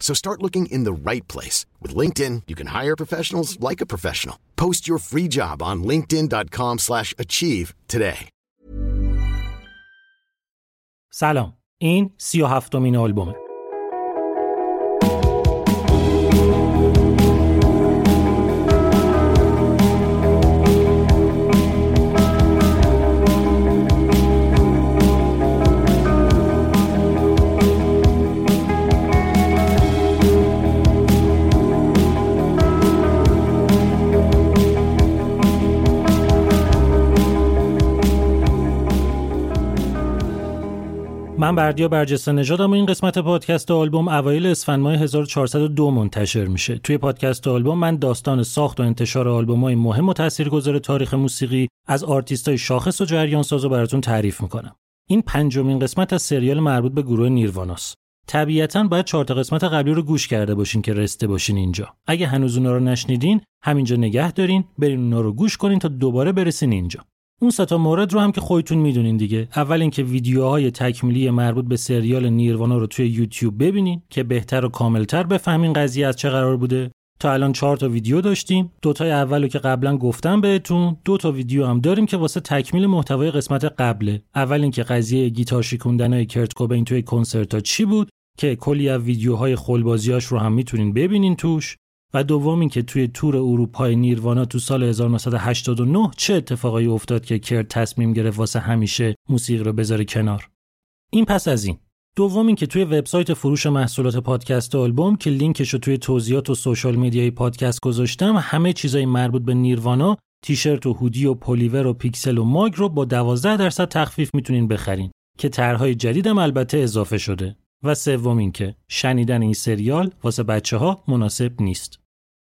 So start looking in the right place. With LinkedIn, you can hire professionals like a professional. Post your free job on linkedin.com slash achieve today. سلام. این سی و هفتمین آلبومه. من بردیا برجسته نژادم این قسمت پادکست آلبوم اوایل اسفند ماه 1402 منتشر میشه. توی پادکست آلبوم من داستان ساخت و انتشار آلبوم‌های مهم و تاثیرگذار تاریخ موسیقی از آرتیستای شاخص و جریان ساز براتون تعریف می‌کنم. این پنجمین قسمت از سریال مربوط به گروه نیرواناست. طبیعتا باید چهار قسمت قبلی رو گوش کرده باشین که رسته باشین اینجا. اگه هنوز اونا رو نشنیدین، همینجا نگه دارین، برین اونا رو گوش کنین تا دوباره برسین اینجا. اون ستا مورد رو هم که خودتون می‌دونین دیگه. اول اینکه ویدیوهای تکمیلی مربوط به سریال نیروانا رو توی یوتیوب ببینین که بهتر و کاملتر بفهمین قضیه از چه قرار بوده. تا الان چهار تا ویدیو داشتیم. دوتای اولو که قبلا گفتم بهتون. دو تا ویدیو هم داریم که واسه تکمیل محتوای قسمت قبله. اول اینکه قضیه گیتار شکوندنای کرت کوبین توی کنسرت چی بود؟ که کلی از ویدیوهای خلبازیاش رو هم می‌تونین ببینین توش. و دوم اینکه توی تور اروپای نیروانا تو سال 1989 چه اتفاقایی افتاد که کرد تصمیم گرفت واسه همیشه موسیقی رو بذاره کنار. این پس از این. دوم اینکه توی وبسایت فروش محصولات پادکست آلبوم که لینکش رو توی توضیحات و social media ی پادکست گذاشتم همه چیزای مربوط به نیروانا تیشرت و هودی و پلیور و پیکسل و ماگ رو با 12 درصد تخفیف می‌تونین بخرین که طرحهای جدیدم البته اضافه شده. و سوم اینکه شنیدن این سریال واسه بچه ها مناسب نیست.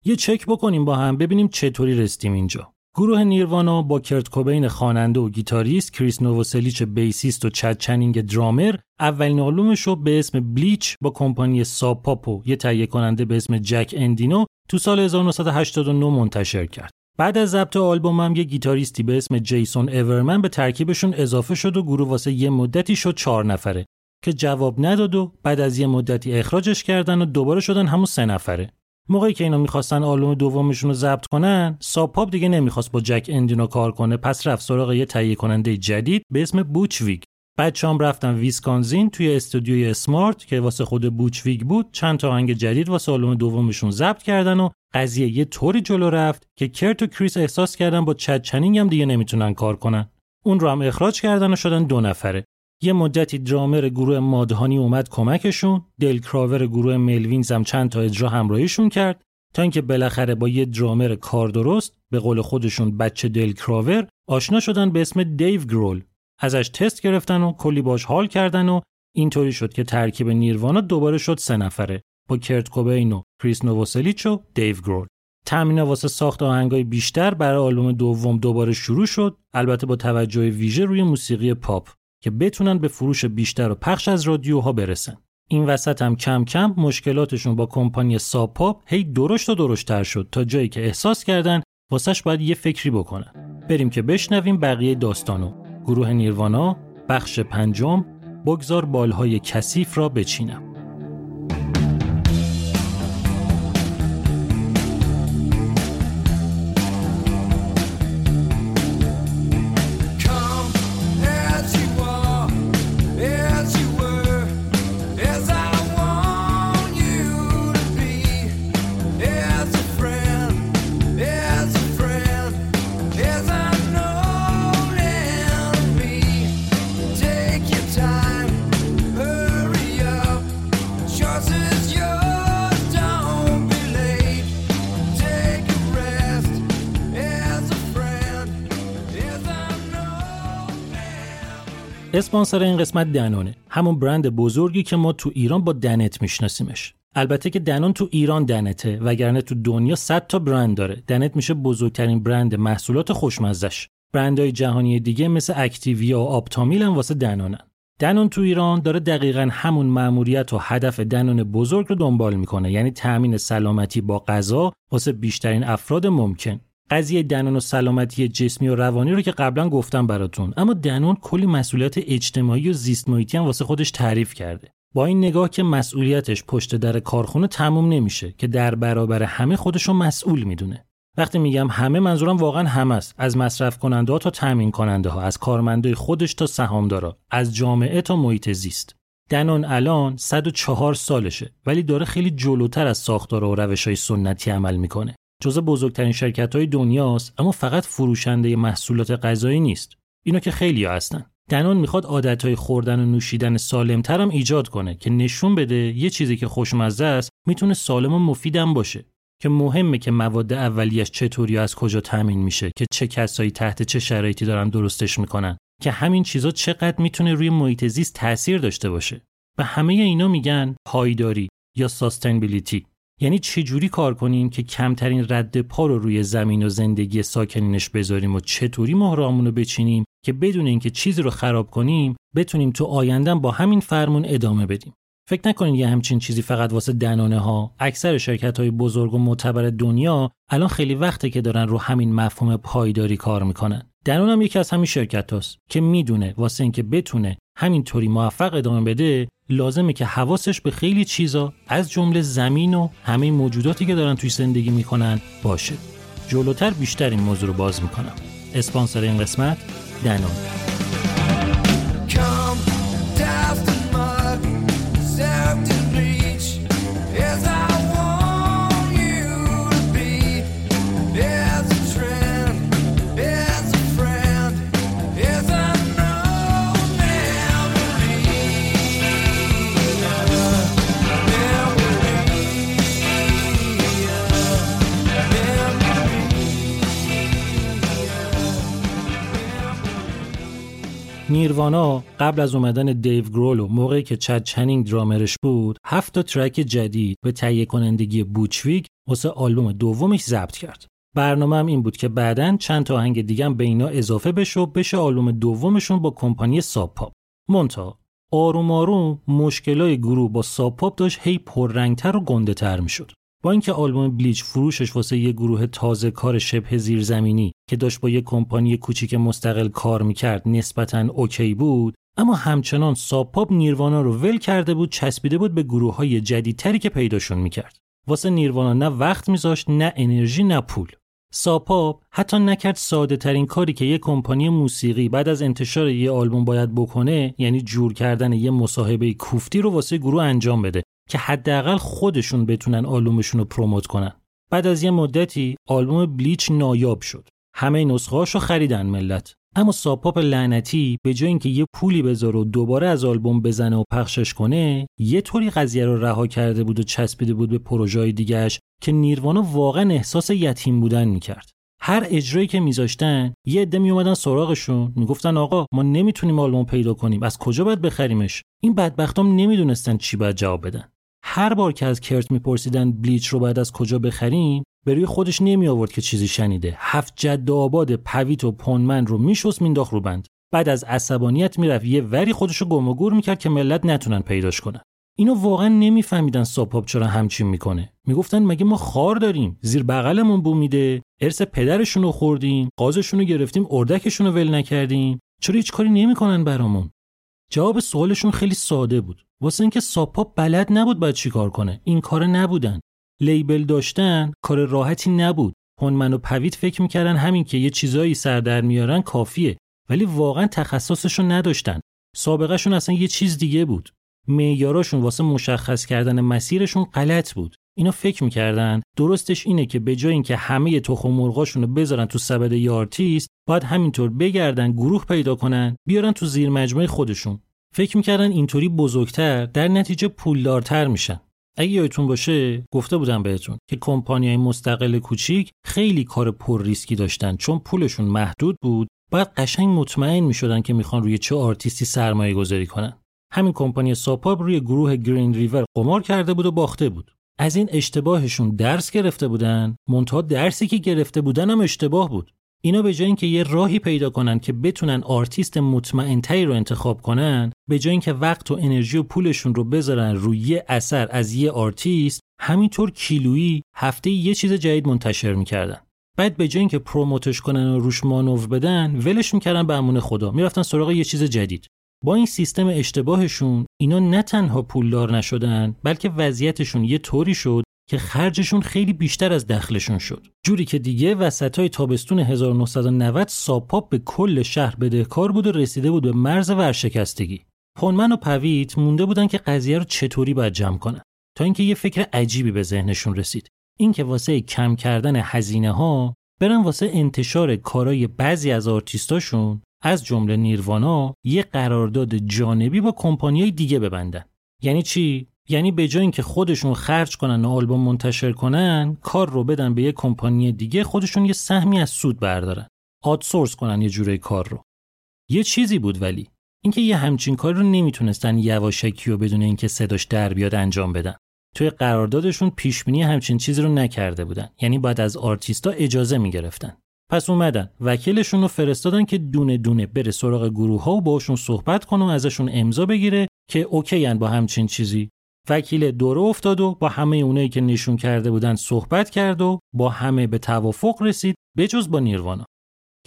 یه چک بکنیم با هم ببینیم چطوری رسیدیم اینجا. گروه نیروانا با کرت کوبین خواننده و گیتاریست، کریس نووسلیچ بیسیست و چد چنینگ درامر اولین آلبومش رو به اسم بلیچ با کمپانی ساب پاپ و یه تهیه کننده به اسم جک اندینو تو سال 1989 منتشر کرد. بعد از ضبط آلبوم هم یه گیتاریستی به اسم جیسون اورمن به ترکیبشون اضافه شد و گروه واسه یه مدتی شد چهار نفره که جواب نداد و بعد از یه مدتی اخراجش کردن و دوباره شدن همون سه نفره. موقعی که اینا می‌خواستن آلبوم دومشون رو ضبط کنن ساب پاپ دیگه نمی‌خواست با جک اندینو کار کنه. پس رفت سراغ یه تهیه کننده جدید به اسم بوچ ویگ. بچه‌هام رفتن ویسکانزین توی استودیوی اسمارت که واسه خود بوچ ویگ بود. چند تا آهنگ جدید واسه آلبوم دومشون ضبط کردن و قضیه یه طوری جلو رفت که کرت و کریس احساس کردن با چد چنینگ هم دیگه نمی‌تونن کار کنن. اون رو هم اخراج کردن و شدن دو نفره. یه مدتی درامر گروه مادهانی اومد کمکشون دیل کراور گروه ملوینز هم چند تا اجرا همراهیشون کرد تا اینکه بالاخره با یه درامر کار درست به قول خودشون بچه دیل کراور آشنا شدن به اسم دیو گرول. ازش تست گرفتن و کلی باش حال کردن و اینطوری شد که ترکیب نیروانا دوباره شد سه نفره با کرت کوبین و کریس نووسلیچ و دیو گرول. تمرین واسه ساخت آهنگای بیشتر برای آلبوم دوم دوباره شروع شد البته با توجه ویژه روی موسیقی پاپ. که بتونن به فروش بیشتر و پخش از رادیوها برسن. این وسط هم کم کم مشکلاتشون با کمپانی ساپاپ هی درشت و درشتر شد تا جایی که احساس کردن واسش باید یه فکری بکنن. بریم که بشنویم بقیه داستانو. گروه نیروانا بخش پنجم بگذار بالهای کثیف را بچینم. اسپانسر این قسمت دنونه همون برند بزرگی که ما تو ایران با دنت میشناسیمش. البته که دنون تو ایران دنته وگرنه تو دنیا 100 تا برند داره. دنت میشه بزرگترین برند محصولات خوشمزش برندهای جهانی دیگه مثل اکتیویا و آپتامیل هم واسه دنونن دنون تو ایران داره دقیقا همون مأموریت و هدف دنون بزرگ رو دنبال می‌کنه. یعنی تأمین سلامتی با غذا واسه بیشترین افراد ممکن. قضیه دنون و سلامتی جسمی و روانی رو که قبلا گفتم براتون. اما دنون کلی مسئولیت اجتماعی و زیست محیطی هم واسه خودش تعریف کرده. با این نگاه که مسئولیتش پشت در کارخونه تموم نمیشه که در برابر همه خودشو مسئول می‌دونه. وقتی میگم همه منظورم واقعا همه است. از مصرف کننده ها تا تامین کننده ها از کارمندای خودش تا سهامدارا از جامعه تا محیط زیست. دنون الان 104 سالشه ولی داره خیلی جلوتر از ساختار و روش های سنتی عمل می‌کنه. جزء بزرگترین شرکت های دنیاست اما فقط فروشنده محصولات غذایی نیست. اینو که خیلی هستن. دنون می‌خواد عادتهای خوردن و نوشیدن سالمتر هم ایجاد کنه که نشون بده یه چیزی که خوشمزه است می‌تونه سالم و مفیدم باشه. که مهمه که مواد اولیش چطوری از کجا تامین میشه که چه کسایی تحت چه شرایطی دارن درستش می‌کنن که همین چیزا چقدر می‌تونه روی محیط زیست تاثیر داشته باشه. و همه اینا میگن پایداری یا ساستینبیلیتی یعنی چجوری کار کنیم که کمترین رد پا رو روی زمین و زندگی ساکنینش بذاریم و چطوری مهرامون رو بچینیم که بدون اینکه چیزی رو خراب کنیم بتونیم تو آیندن با همین فرمون ادامه بدیم؟ فکر نکنید یه همچین چیزی فقط واسه دنانه ها اکثر شرکت های بزرگ و معتبر دنیا الان خیلی وقته که دارن رو همین مفهوم پایداری کار می‌کنن. دنون هم یکی از همین شرکت هاست که می‌دونه واسه اینکه بتونه همینطوری موفق ادامه بده لازمه که حواسش به خیلی چیزا از جمله زمین و همه موجوداتی که دارن توی زندگی می‌کنن باشه. جلوتر بیشتر این موضوع رو باز می‌کنم. اسپانسر این قسمت دنون. نیروانا قبل از اومدن دیو گرول و موقعی که چد چنینگ درامرش بود هفت تا track جدید به تهیه کنندگی بوچ ویگ واسه آلبوم دومش ضبط کرد. برنامه هم این بود که بعدا چند تا آهنگ دیگه به اینا اضافه بشه و بشه آلبوم دومشون با کمپانی ساب پاپ. منتها آروم آروم مشکلای گروه با ساب پاپ داشت هی پررنگتر و گنده تر می‌شد. با اینکه آلبوم بلیچ فروشش واسه یه گروه تازه کار شبه زیرزمینی که داشت با یه کمپانی کوچیک مستقل کار می‌کرد نسبتا OK بود اما همچنان ساب پاپ نیروانا رو ول کرده بود چسبیده بود به گروه های جدیدتری که پیداشون می‌کرد. واسه نیروانا نه وقت میذاشت نه انرژی نه پول. ساب پاپ حتی نکرد ساده ترین کاری که یه کمپانی موسیقی بعد از انتشار یه آلبوم باید بکنه یعنی جور کردن یه مصاحبه کوفتی رو واسه گروه انجام بده. که حداقل خودشون بتونن آلبومشون رو promote کنن. بعد از یه مدتی آلبوم بلیچ نایاب شد. همه نسخه رو خریدن ملت. اما ساب پاپ لعنتی به جای اینکه یه پولی بذاره و دوباره از آلبوم بزنه و پخشش کنه یه طوری قضیه رو رها کرده بود و چسبیده بود به پروژه دیگهش که نیروانا واقعا احساس یتیم بودن می‌کرد. هر اجرایی که میذاشتن یه عده میومدن سراغشون می‌گفتن آقا ما نمی‌تونیم آلبوم پیدا کنیم از کجا باید بخریمش؟ این بدبختام نمی‌دونستن چی باید جواب بدن. هر بار که از کرت میپرسیدن بلیچ رو باید از کجا بخریم به روی خودش نمی آورد که چیزی شنیده. هفت جد آباد پویت و پونمن رو میشست مینداخت رو بند. بعد از عصبانیت می‌رفت یه وری خودش رو گم و گور می‌کرد که ملت نتونن پیداش کنن. اینو واقعا نمیفهمیدن ساپاپ چرا همچین می‌کنه. می‌گفتن مگه ما خار داریم؟ زیر بغلمون بو میده. ارث پدرشون رو خوردیم قازشون رو گرفتیم اردکشون رو ول نکردیم. چرا هیچ کاری نمی‌کنن برامون؟ جواب سوالشون خیلی ساده بود. واسه اینکه Sub Pop بلد نبود باید چیکار کنه. این کاره نبودن. label داشتن کار راحتی نبود. پونمن و پویت فکر می‌کردن همین که یه چیزایی سر در میارن کافیه. ولی واقعا تخصصشون نداشتن. سابقهشون اصلا یه چیز دیگه بود. معیاراشون واسه مشخص کردن مسیرشون غلط بود. اینا فکر می‌کردن درستش اینه که به جای اینکه همه تخم مرغاشون رو بذارن تو سبد یه آرتیست باید همینطور بگردن گروه پیدا کنن بیارن تو زیر مجموعه خودشون. فکر می‌کردن اینطوری بزرگتر در نتیجه پولدارتر میشن. اگه یادتون باشه گفته بودم بهتون که کمپانی های مستقل کوچیک خیلی کار پر ریسکی داشتن چون پولشون محدود بود. باید قشنگ مطمئن می‌شدن که می‌خوان روی چه آرتیستی سرمایه گذاری کنن. همین کمپانی Sub Pop روی گروه Green River قمار کرده بود و باخته بود. از این اشتباهشون درس گرفته بودن؟ منتها درسی که گرفته بودن هم اشتباه بود. اینا به جای اینکه یه راهی پیدا کنن که بتونن آرتیست مطمئنتری رو انتخاب کنن به جای اینکه وقت و انرژی و پولشون رو بذارن روی یه اثر از یه آرتیست همینطور کیلویی هفته یه چیز جدید منتشر می‌کردن. بعد به جای اینکه پروموتش کنن و روش مانور بدن ولش می‌کردن به امون خدا. می‌رفتن سراغ یه چیز جدید. با این سیستم اشتباهشون اینا نه تنها پولدار نشدن بلکه وضعیتشون یه طوری شد که خرجشون خیلی بیشتر از دخلشون شد. جوری که دیگه وسط های تابستون 1990 ساپاپ به کل شهر بدهکار بود و رسیده بود به مرز ورشکستگی. پونمن و پویت مونده بودن که قضیه رو چطوری باید جمع کنن. تا اینکه یه فکر عجیبی به ذهنشون رسید. اینکه واسه کم کردن هزینه ها برن واسه انتشار کارای بعضی از آرتیستاشون از جمله نیروانا یه قرارداد جانبی با کمپانیای دیگه ببندن. یعنی چی؟ یعنی به جای اینکه خودشون خرج کنن و آلبوم منتشر کنن کار رو بدن به یه کمپانی دیگه خودشون یه سهمی از سود بردارن. آدسورس کنن یه جوره کار رو. یه چیزی بود ولی. اینکه یه همچین کار رو نمی‌تونستن یواشکی و بدون اینکه صداش در بیاد انجام بدن. توی قراردادشون پیش بینی همچین چیزی رو نکرده بودن. یعنی باید از آرتیستا اجازه می‌گرفتن. پس اومدن. وکیلشون رو فرستادن که دونه دونه بره سراغ گروه ها و باشون صحبت کنه و ازشون امضا بگیره که اوکی با همچین چیزی. وکیل دوره افتاد و با همه اونایی که نشون کرده بودن صحبت کرد و با همه به توافق رسید بجز با نیروانا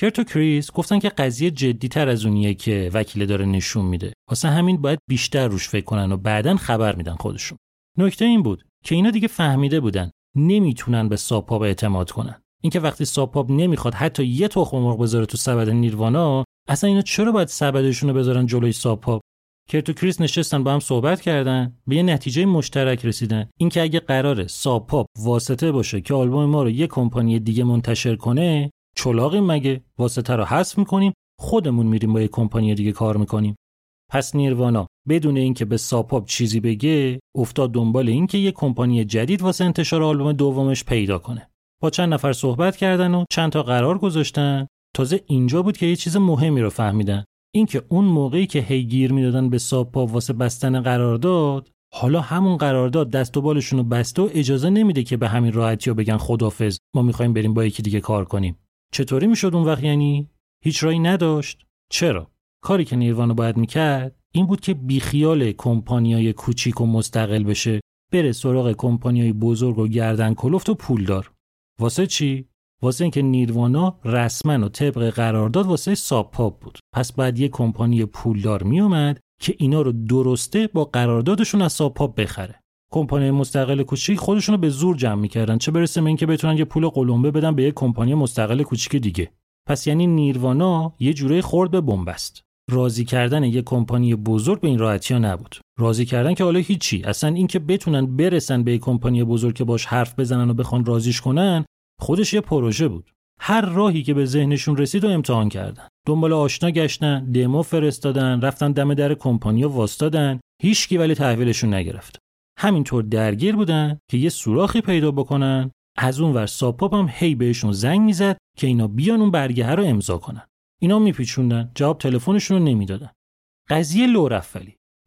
کرت و کریس گفتن که قضیه جدی تر از اونیه که وکیل داره نشون میده. واسه همین باید بیشتر روش فکر کنن و بعدا خبر میدن خودشون. نکته این بود که اینا دیگه فهمیده بودن نمی‌تونن به Sub Pop اعتماد کنن. اینکه وقتی Sub Pop نمی‌خواد حتی یه تخم مرغ بذاره تو سبد نیروانا اصلا اینا چرا باید سبدشون رو بذارن جلوی Sub Pop کرت و کریس نشستن با هم صحبت کردن به یه نتیجه مشترک رسیدن. اینکه اگه قراره Sub Pop واسطه باشه که آلبوم ما رو یه کمپانی دیگه منتشر کنه چلاقیم مگه؟ واسطه رو حذف می‌کنیم خودمون میریم با یه کمپانی دیگه کار می‌کنیم. پس نیروانا بدون اینکه به ساپاپ چیزی بگه افتاد دنبال اینکه یه کمپانی جدید واسه انتشار آلبوم دومش پیدا کنه. با چند نفر صحبت کردن و چند تا قرار گذاشتن. تازه اینجا بود که یه چیز مهمی رو فهمیدن. اینکه اون موقعی که هی گیر می‌دادن به ساپا واسه بستن قرارداد حالا همون قرارداد دست و بالشون رو بسته و اجازه نمیده که به همین راحتی رو بگن خدافظ ما می‌خوایم بریم با یکی دیگه کار کنیم. چطوری می‌شد اون وقت یعنی؟ هیچ رایی نداشت. چرا؟ کاری که نیروانو باید می‌کرد این بود که بیخیال کمپانیای کوچیک و مستقل بشه بره سراغ کمپانیای بزرگ و گردن کلفت و پولدار واسه چی؟ واسه اینکه نیروانا رسما و طبق قرارداد واسه ساپاپ بود. پس بعد یه کمپانی پولدار میومد که اینا رو درسته با قراردادشون از ساپاپ بخره. کمپانی مستقل کوچیک خودشون رو به زور جمع می‌کردن. چه برسه به اینکه بتونن یه پول قلمبه بدن به یه کمپانی مستقل کوچیک دیگه. پس یعنی نیروانا یه جوره خورد به بنبست. راضی کردن یه کمپانی بزرگ به این راحتی ها نبود. راضی کردن که حالا هیچی. اصلا اینکه بتونن برسن به یه کمپانی بزرگ که باش حرف بزنن و بخوان رازیش کنن خودش یه پروژه بود. هر راهی که به ذهنشون رسید و امتحان کردن. دنبال آشنا گشتن دمو فرستادن رفتن دم در کمپانی واستادن. هیچکی ولی تحویلشون نگرفت. همینطور درگیر بودن که یه سوراخی پیدا بکنن. از اون ور ساپاپ هم هی بهشون زنگ می‌زد که اینا بیان اون برگه رو امضا کنن. اینا میپیچوندن جواب تلفنشون رو نمی‌دادن قضیه لو رفت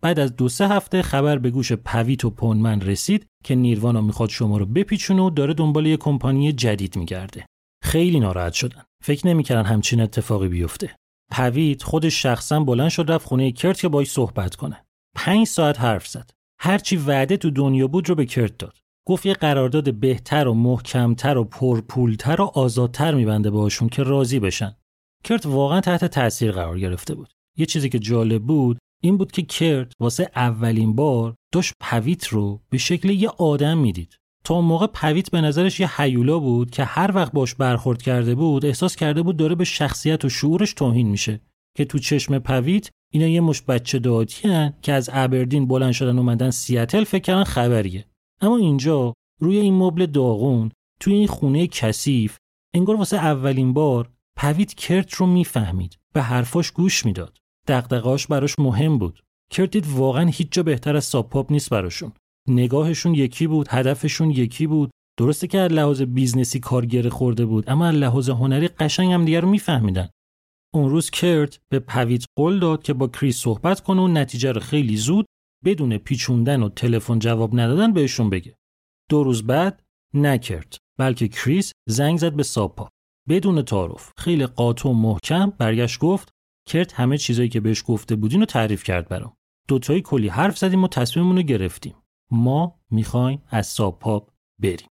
بعد از دو سه هفته خبر به گوش پویت و پونمن رسید که نیروانا می‌خواد شما رو بپیچونه و داره دنبال یه کمپانی جدید میگرده. خیلی ناراحت شدن. فکر نمی‌کردن همچین اتفاقی بیفته. پویت خودش شخصا بلند شد رفت خونه کرت که باش صحبت کنه. پنج ساعت حرف زد. هرچی وعده تو دنیا بود رو به کرت داد. گفت یه قرارداد بهتر و محکمتر و پرپولتر و آزادتر میبنده باشون که راضی بشن. کرت واقعا تحت تاثیر قرار گرفته بود. یه چیزی که جالب بود این بود که کرت واسه اولین بار داشت پویت رو به شکل یه آدم می‌دید. تا اون موقع پویت به نظرش یه حیولا بود که هر وقت باش برخورد کرده بود احساس کرده بود داره به شخصیت و شعورش توهین میشه. که تو چشم پویت اینا یه مشت بچه دهاتی که از ابردین بلند شدن اومدن سیاتل فکر کردن خبریه. اما اینجا روی این مبل داغون توی این خونه کثیف انگار واسه اولین بار پویت کرت رو می‌فهمید به حرفاش گوش می‌داد. دغدغه‌اش براش مهم بود. کرت دید واقعا هیچ جا بهتر از Sub Pop نیست براشون. نگاهشون یکی بود هدفشون یکی بود. درسته که از لحاظ بیزنسی کار گره خورده بود اما از لحاظ هنری قشنگ هم دیگر رو میفهمیدن. اون روز کرت به پویت قول داد که با کریس صحبت کنه و نتیجه رو خیلی زود بدون پیچوندن و تلفن جواب ندادن بهشون بگه. دو روز بعد نه کرت بلکه کریس زنگ زد به Sub Pop بدون تعارف. خیلی قاطع و محکم برگشت گفت کرت همه چیزایی که بهش گفته بودین رو تعریف کرد برام. دوتایی کلی حرف زدیم و تصمیممون رو گرفتیم. ما می‌خوایم از Sub Pop بریم.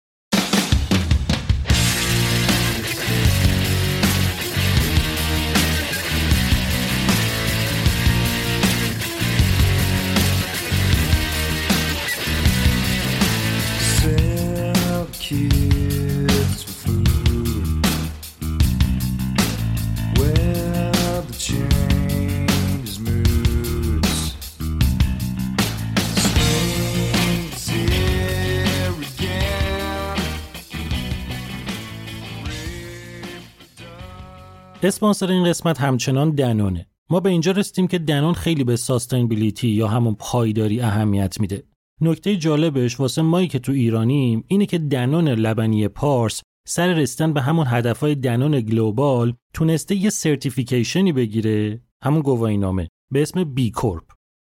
اسپانسر این قسمت همچنان دنونه. ما به اینجا رسیدیم که دنون خیلی به sustainability یا همون پایداری اهمیت میده. نکته جالبش واسه مایی که تو ایرانیم اینه که دنون لبنی پارس سر رسیدن به همون هدفهای دنون global تونسته یه certification ی بگیره همون گواهی نامه به اسم B Corp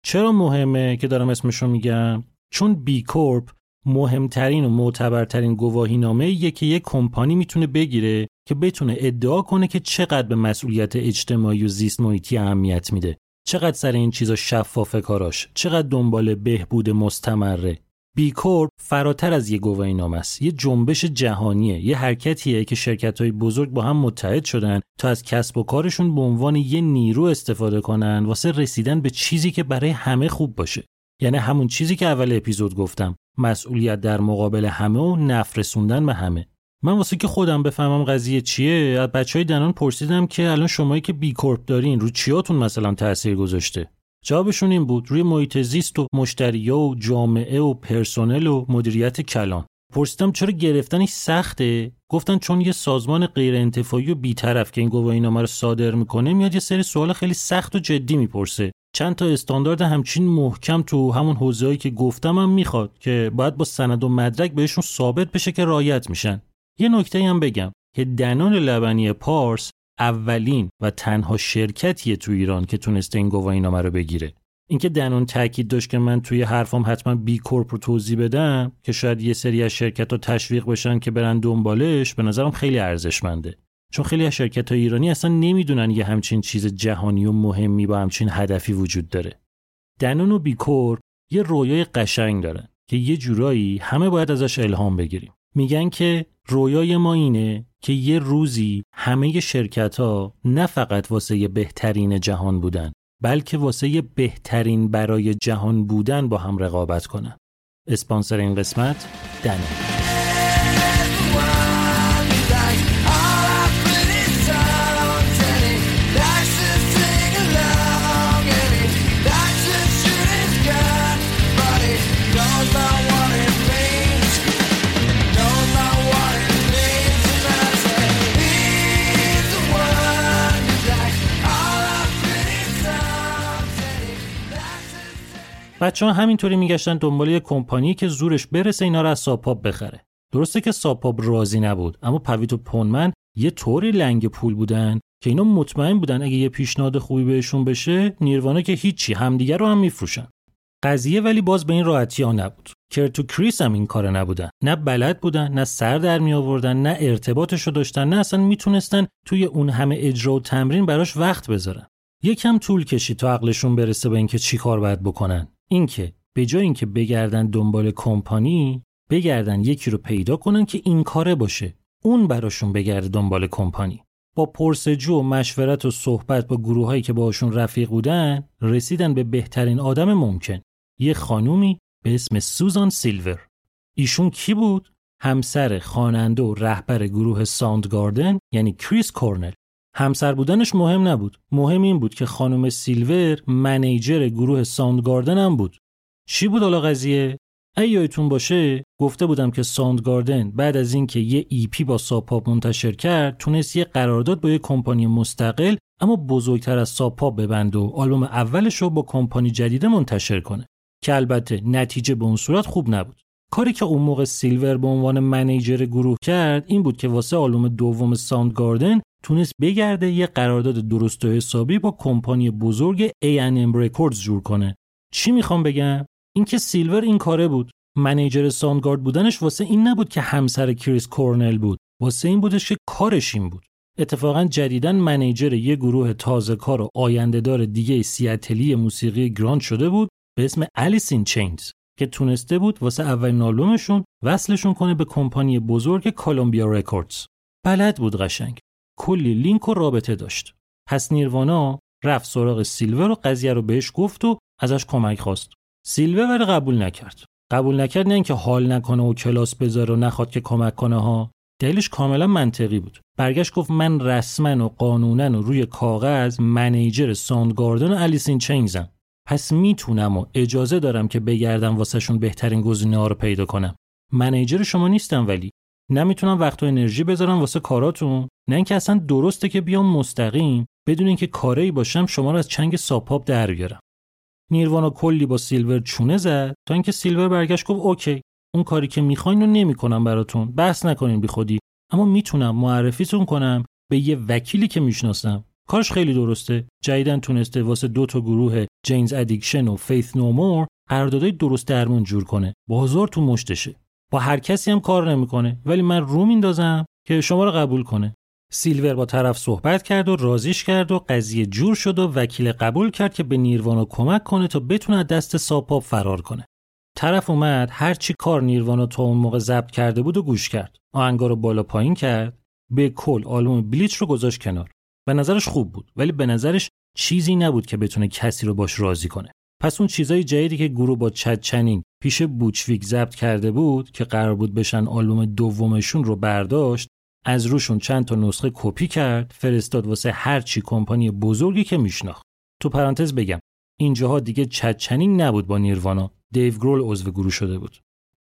چرا مهمه که دارم اسمشو میگم؟ چون B Corp مهمترین و معتبرترین گواهی نامه ایه که یک کمپانی می‌تونه بگیره که بتونه ادعا کنه که چقدر به مسئولیت اجتماعی و زیست محیطی اهمیت میده. چقدر سر این چیزا شفاف کاراش. چقدر دنبال بهبود مستمره. بیکورپ فراتر از یه گواهی نامه است. یه جنبش جهانیه. یه حرکتیه که شرکت های بزرگ با هم متحد شدن تا از کسب و کارشون به عنوان یه نیرو استفاده کنن واسه رسیدن به چیزی که برای همه خوب باشه. یعنی همون چیزی که اول اپیزود گفتم. مسئولیت در مقابل همه و نفرسوندن به همه. من واسه که خودم بفهمم قضیه چیه از بچه های دنان پرسیدم که الان شمایی که بی کورپ دارین رو چیاتون مثلا تاثیر گذاشته؟ جوابشون این بود روی محیط زیست و مشتریا و جامعه و پرسنل و مدیریت کلان. پرسیدم چرا گرفتنش سخته؟ گفتن چون یه سازمان غیر انتفاعی و بیطرف که این گواهی نامه رو صادر می‌کنه میاد یه سری سوال خیلی سخت و جدی می‌پرسه. چند تا استاندارد همچین محکم تو همون حوزه‌ای که گفتم هم می‌خواد که باید با سند و مدرک بهشون ثابت بشه که رایت میشن. یه نکته هم بگم که دنان لبنی پارس اولین و تنها شرکتیه تو ایران که تونسته این گواهی نامه رو بگیره. اینکه دنون تاکید داشت که من توی حرفم حتما بی کورپ رو توضیح بدم که شاید یه سری از شرکت ها تشویق بشن که برن دنبالش به نظرم خیلی ارزشمنده. چون خیلی از شرکت های ایرانی اصلا نمی‌دونن یه همچین چیز جهانی و مهمی با همچین هدفی وجود داره. دنون و بی کورپ یه رویای قشنگ دارن که یه جورایی همه باید ازش الهام بگیریم. میگن که رویای ما اینه که یه روزی همه شرکت ها نه فقط واسه بهترین جهان بودن بلکه واسه بهترین برای جهان بودن با هم رقابت کنن. اسپانسر این قسمت دنه بچه ها همینطوری میگشتن دنبال یه کمپانی که زورش برسه اینا رو از Sub Pop بخره. درسته که Sub Pop راضی نبود اما پویت و پونمن یه طوری لنگ پول بودن که اینا مطمئن بودن اگه یه پیشنهاد خوبی بهشون بشه نیروانا که هیچی همدیگه رو هم میفروشن. قضیه ولی باز به این راحتی ها نبود. کرت و کریس هم این کاره نبودن. نه بلد بودن نه سر در می آوردن نه ارتباطش رو داشتن نه اصلا می‌تونستن توی اون همه اجرا و تمرین براش وقت بذارن. یکم طول کشید تا عقلشون برسه به اینکه چی کار باید بکنن. اینکه به جای اینکه بگردن دنبال کمپانی بگردن یکی رو پیدا کنن که این کاره باشه. اون براشون بگرده دنبال کمپانی. با پرسجو و مشورت و صحبت با گروههایی که باشون رفیق بودن رسیدن به بهترین آدم ممکن. یه خانومی به اسم سوزان سیلور. ایشون کی بود؟ همسر خواننده و رهبر گروه Soundgarden یعنی کریس کورنل. همسر بودنش مهم نبود. مهم این بود که خانم سیلور manager گروه Soundgarden هم بود. چی بود حالا قضیه؟ اگه یادتون باشه گفته بودم که Soundgarden بعد از اینکه یه EP با Sub Pop منتشر کرد تونست یه قرارداد با یه کمپانی مستقل اما بزرگتر از Sub Pop ببنده و آلبوم اولش رو با کمپانی جدیده منتشر کنه. که البته نتیجه به اون صورت خوب نبود. کاری که اون موقع سیلور به عنوان manager گروه کرد این بود که واسه آلبوم دوم Soundgarden تونست بگرده یه قرارداد درست و حسابی با کمپانی بزرگ A&M Records جور کنه. چی می‌خوام بگم؟ اینکه سیلور این کاره بود. manager Soundgarden بودنش واسه این نبود که همسر کریس کورنل بود. واسه این بودش که کارش این بود. اتفاقا جدیدا manager یه گروه تازه کار و آینده دار دیگه سیاتلی موسیقی grunge شده بود به اسم Alice in Chains که تونسته بود واسه اولین آلبومشون وصلشون کنه به کمپانی بزرگ Columbia Records. بلد بود قشنگ. کلی لینک و رابطه داشت. پس نیروانا رفت سراغ سیلور و قضیه رو بهش گفت و ازش کمک خواست. سیلور ولی قبول نکرد. قبول نکرد نه اینکه حال نکنه و کلاس بذاره و نخواد که کمک کنه ها. دلیلش کاملا منطقی بود. برگشت گفت من رسما و قانونا و روی کاغذ منیجر ساندگاردن و الیسین چینزم. پس می‌تونم و اجازه دارم که بگردم واسهشون بهترین گزینه ها رو پیدا کنم. منیجر شما نیستم ولی نمی‌تونم وقت و انرژی بذارم واسه کاراتون نه اینکه اصلا درسته که بیام مستقیم بدون اینکه کاره‌ای باشم شما رو از چنگ Sub Pop در بیارم. نیروانا کلی با سیلور چونه زد تا اینکه سیلور برگشت گفت OK اون کاری که می‌خواین رو نمی‌کنم براتون بحث نکنین بیخودی اما می‌تونم معرفیتون کنم به یه وکیلی که می‌شناسم. کارش خیلی درسته. جدیدن تونسته واسه دو تا گروه Jane's Addiction و Faith No More قراردادهای درست درمون جور کنه. بازار تو مشتشه. با هر کسی هم کار نمی‌کنه. ولی من رو میندازم که شما رو قبول کنه. سیلور با طرف صحبت کرد و رازیش کرد و قضیه جور شد و وکیل قبول کرد که به نیروانا کمک کنه تا بتونه دست ساپاپ فرار کنه. طرف اومد هر چی کار نیروانا تا اون موقع ضبط کرده بود و گوش کرد. آهنگا رو بالا پایین کرد. به کل آلبوم بلیچ رو گذاشت کنار. به نظرش خوب بود ولی به نظرش چیزی نبود که بتونه کسی رو باش راضی کنه. پس اون چیزای جدیدی که گروه با چد چنین پیش بوچویک ضبط کرده بود که قرار بود بشن آلبوم دومشون رو برداشت از روشون چند تا نسخه کپی کرد فرستاد واسه هر چی کمپانی بزرگی که میشناخت. تو پرانتز بگم اینجاها دیگه چد چنین نبود با نیروانا دیو گرول عضو گروه شده بود.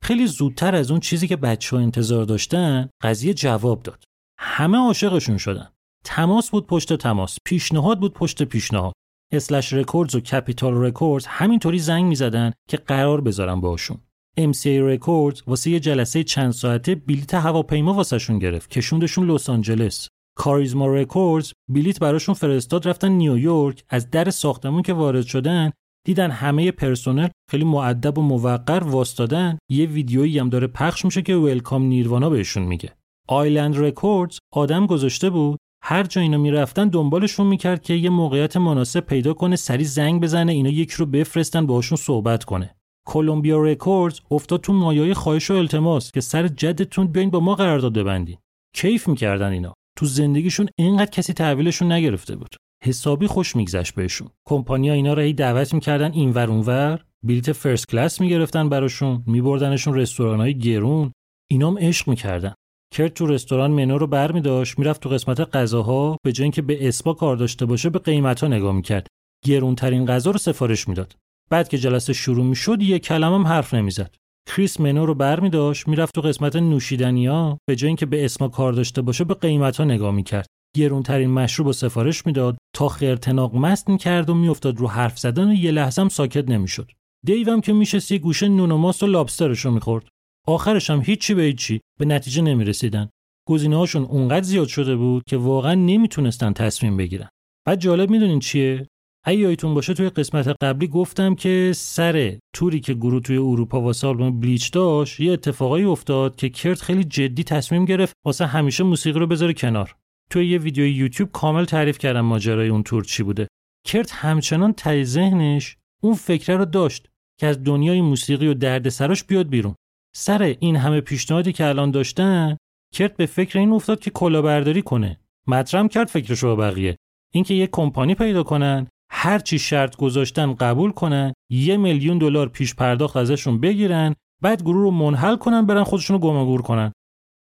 خیلی زودتر از اون چیزی که بچه ها انتظار داشتن قضیه جواب داد. همه عاشقشون شدن. تماس بود پشت تماس پیشنهاد بود پشت پیشنهاد. اسلش رکوردز و کپیتال رکوردز همینطوری زنگ می‌زدن که قرار بذارن باشون MCA رکوردز واسه یه جلسه چند ساعته بلیت هواپیما واسهشون گرفت کشوندشون لس آنجلس. کاریزما رکوردز بلیت براشون فرستاد رفتن نیویورک از در ساختمون که وارد شدن دیدن همه پرسنل خیلی مؤدب و موقر واستادن. یه ویدیویی هم داره پخش میشه که welcome Nirvana بهشون میگه. آیلند رکوردز آدم گذاشته بود هر جا اینا می‌رفتن دنبالشون می‌کرد که یه موقعیت مناسب پیدا کنه سریع زنگ بزنه اینا یکی رو بفرستن باهاشون صحبت کنه. کلمبیا رکوردز افتاد تو مایه‌های خواهش و التماس که سر جدتون بیاین با ما قرارداد ببندین. کیف می‌کردن اینا. تو زندگیشون اینقدر کسی تحویلشون نگرفته بود. حسابی خوش میگذشت بهشون. کمپانیا اینا رو هی دعوت می‌کردن اینور اونور. بلیت first class می‌گرفتن براشون. میبردنشون رستورانهای گرون. اینام عشق می‌کردن. کرد تو رستوران منو رو برمی داشت می‌رفت تو قسمت غذاها به جای اینکه به اسپا کار داشته باشه به قیمت ها نگاه می‌کرد گرونترین غذا رو سفارش می‌داد بعد که جلسه شروع می‌شد یه کلمه هم حرف نمی‌زد کریس منو رو برمی داشت می‌رفت تو قسمت نوشیدنیا به جای اینکه به اسما کار داشته باشه به قیمت ها نگاه می‌کرد گرونترین مشروب و سفارش می‌داد تا خرتناق مست می‌کرد و میافتاد رو حرف زدن و یه لحظه هم ساکت نمی‌شد دیوم که میشست یه گوشه نون و ماست و لابسترش رو می‌خورد آخرش هم هیچی به هیچی به نتیجه نمی‌رسیدن. گزینه هاشون اونقدر زیاد شده بود که واقعا نمی‌تونستن تصمیم بگیرن. بعد جالب می‌دونین چیه؟ اگه یادتون باشه توی قسمت قبلی گفتم که سر توری که گروه توی اروپا واسه آلبوم بلیچ داشت یه اتفاقایی افتاد که کرت خیلی جدی تصمیم گرفت واسه همیشه موسیقی رو بذاره کنار. توی یه ویدیو یوتیوب کامل تعریف کردم ماجرای اون تور چی بوده. کرت همچنان ته ذهنش اون فکره رو داشت که از دنیای موسیقی و دردسراش بیاد بیرون. سر این همه پیشنهادی که الان داشتن کرت به فکر این افتاد که کلاهبرداری کنه. مطرم کرد فکرش رو بقیه. اینکه یه کمپانی پیدا کنن هر چی شرط گذاشتن قبول کنن یه میلیون دلار پیش پرداخت ازشون بگیرن بعد گروه رو منحل کنن برن خودشونو گم کنن.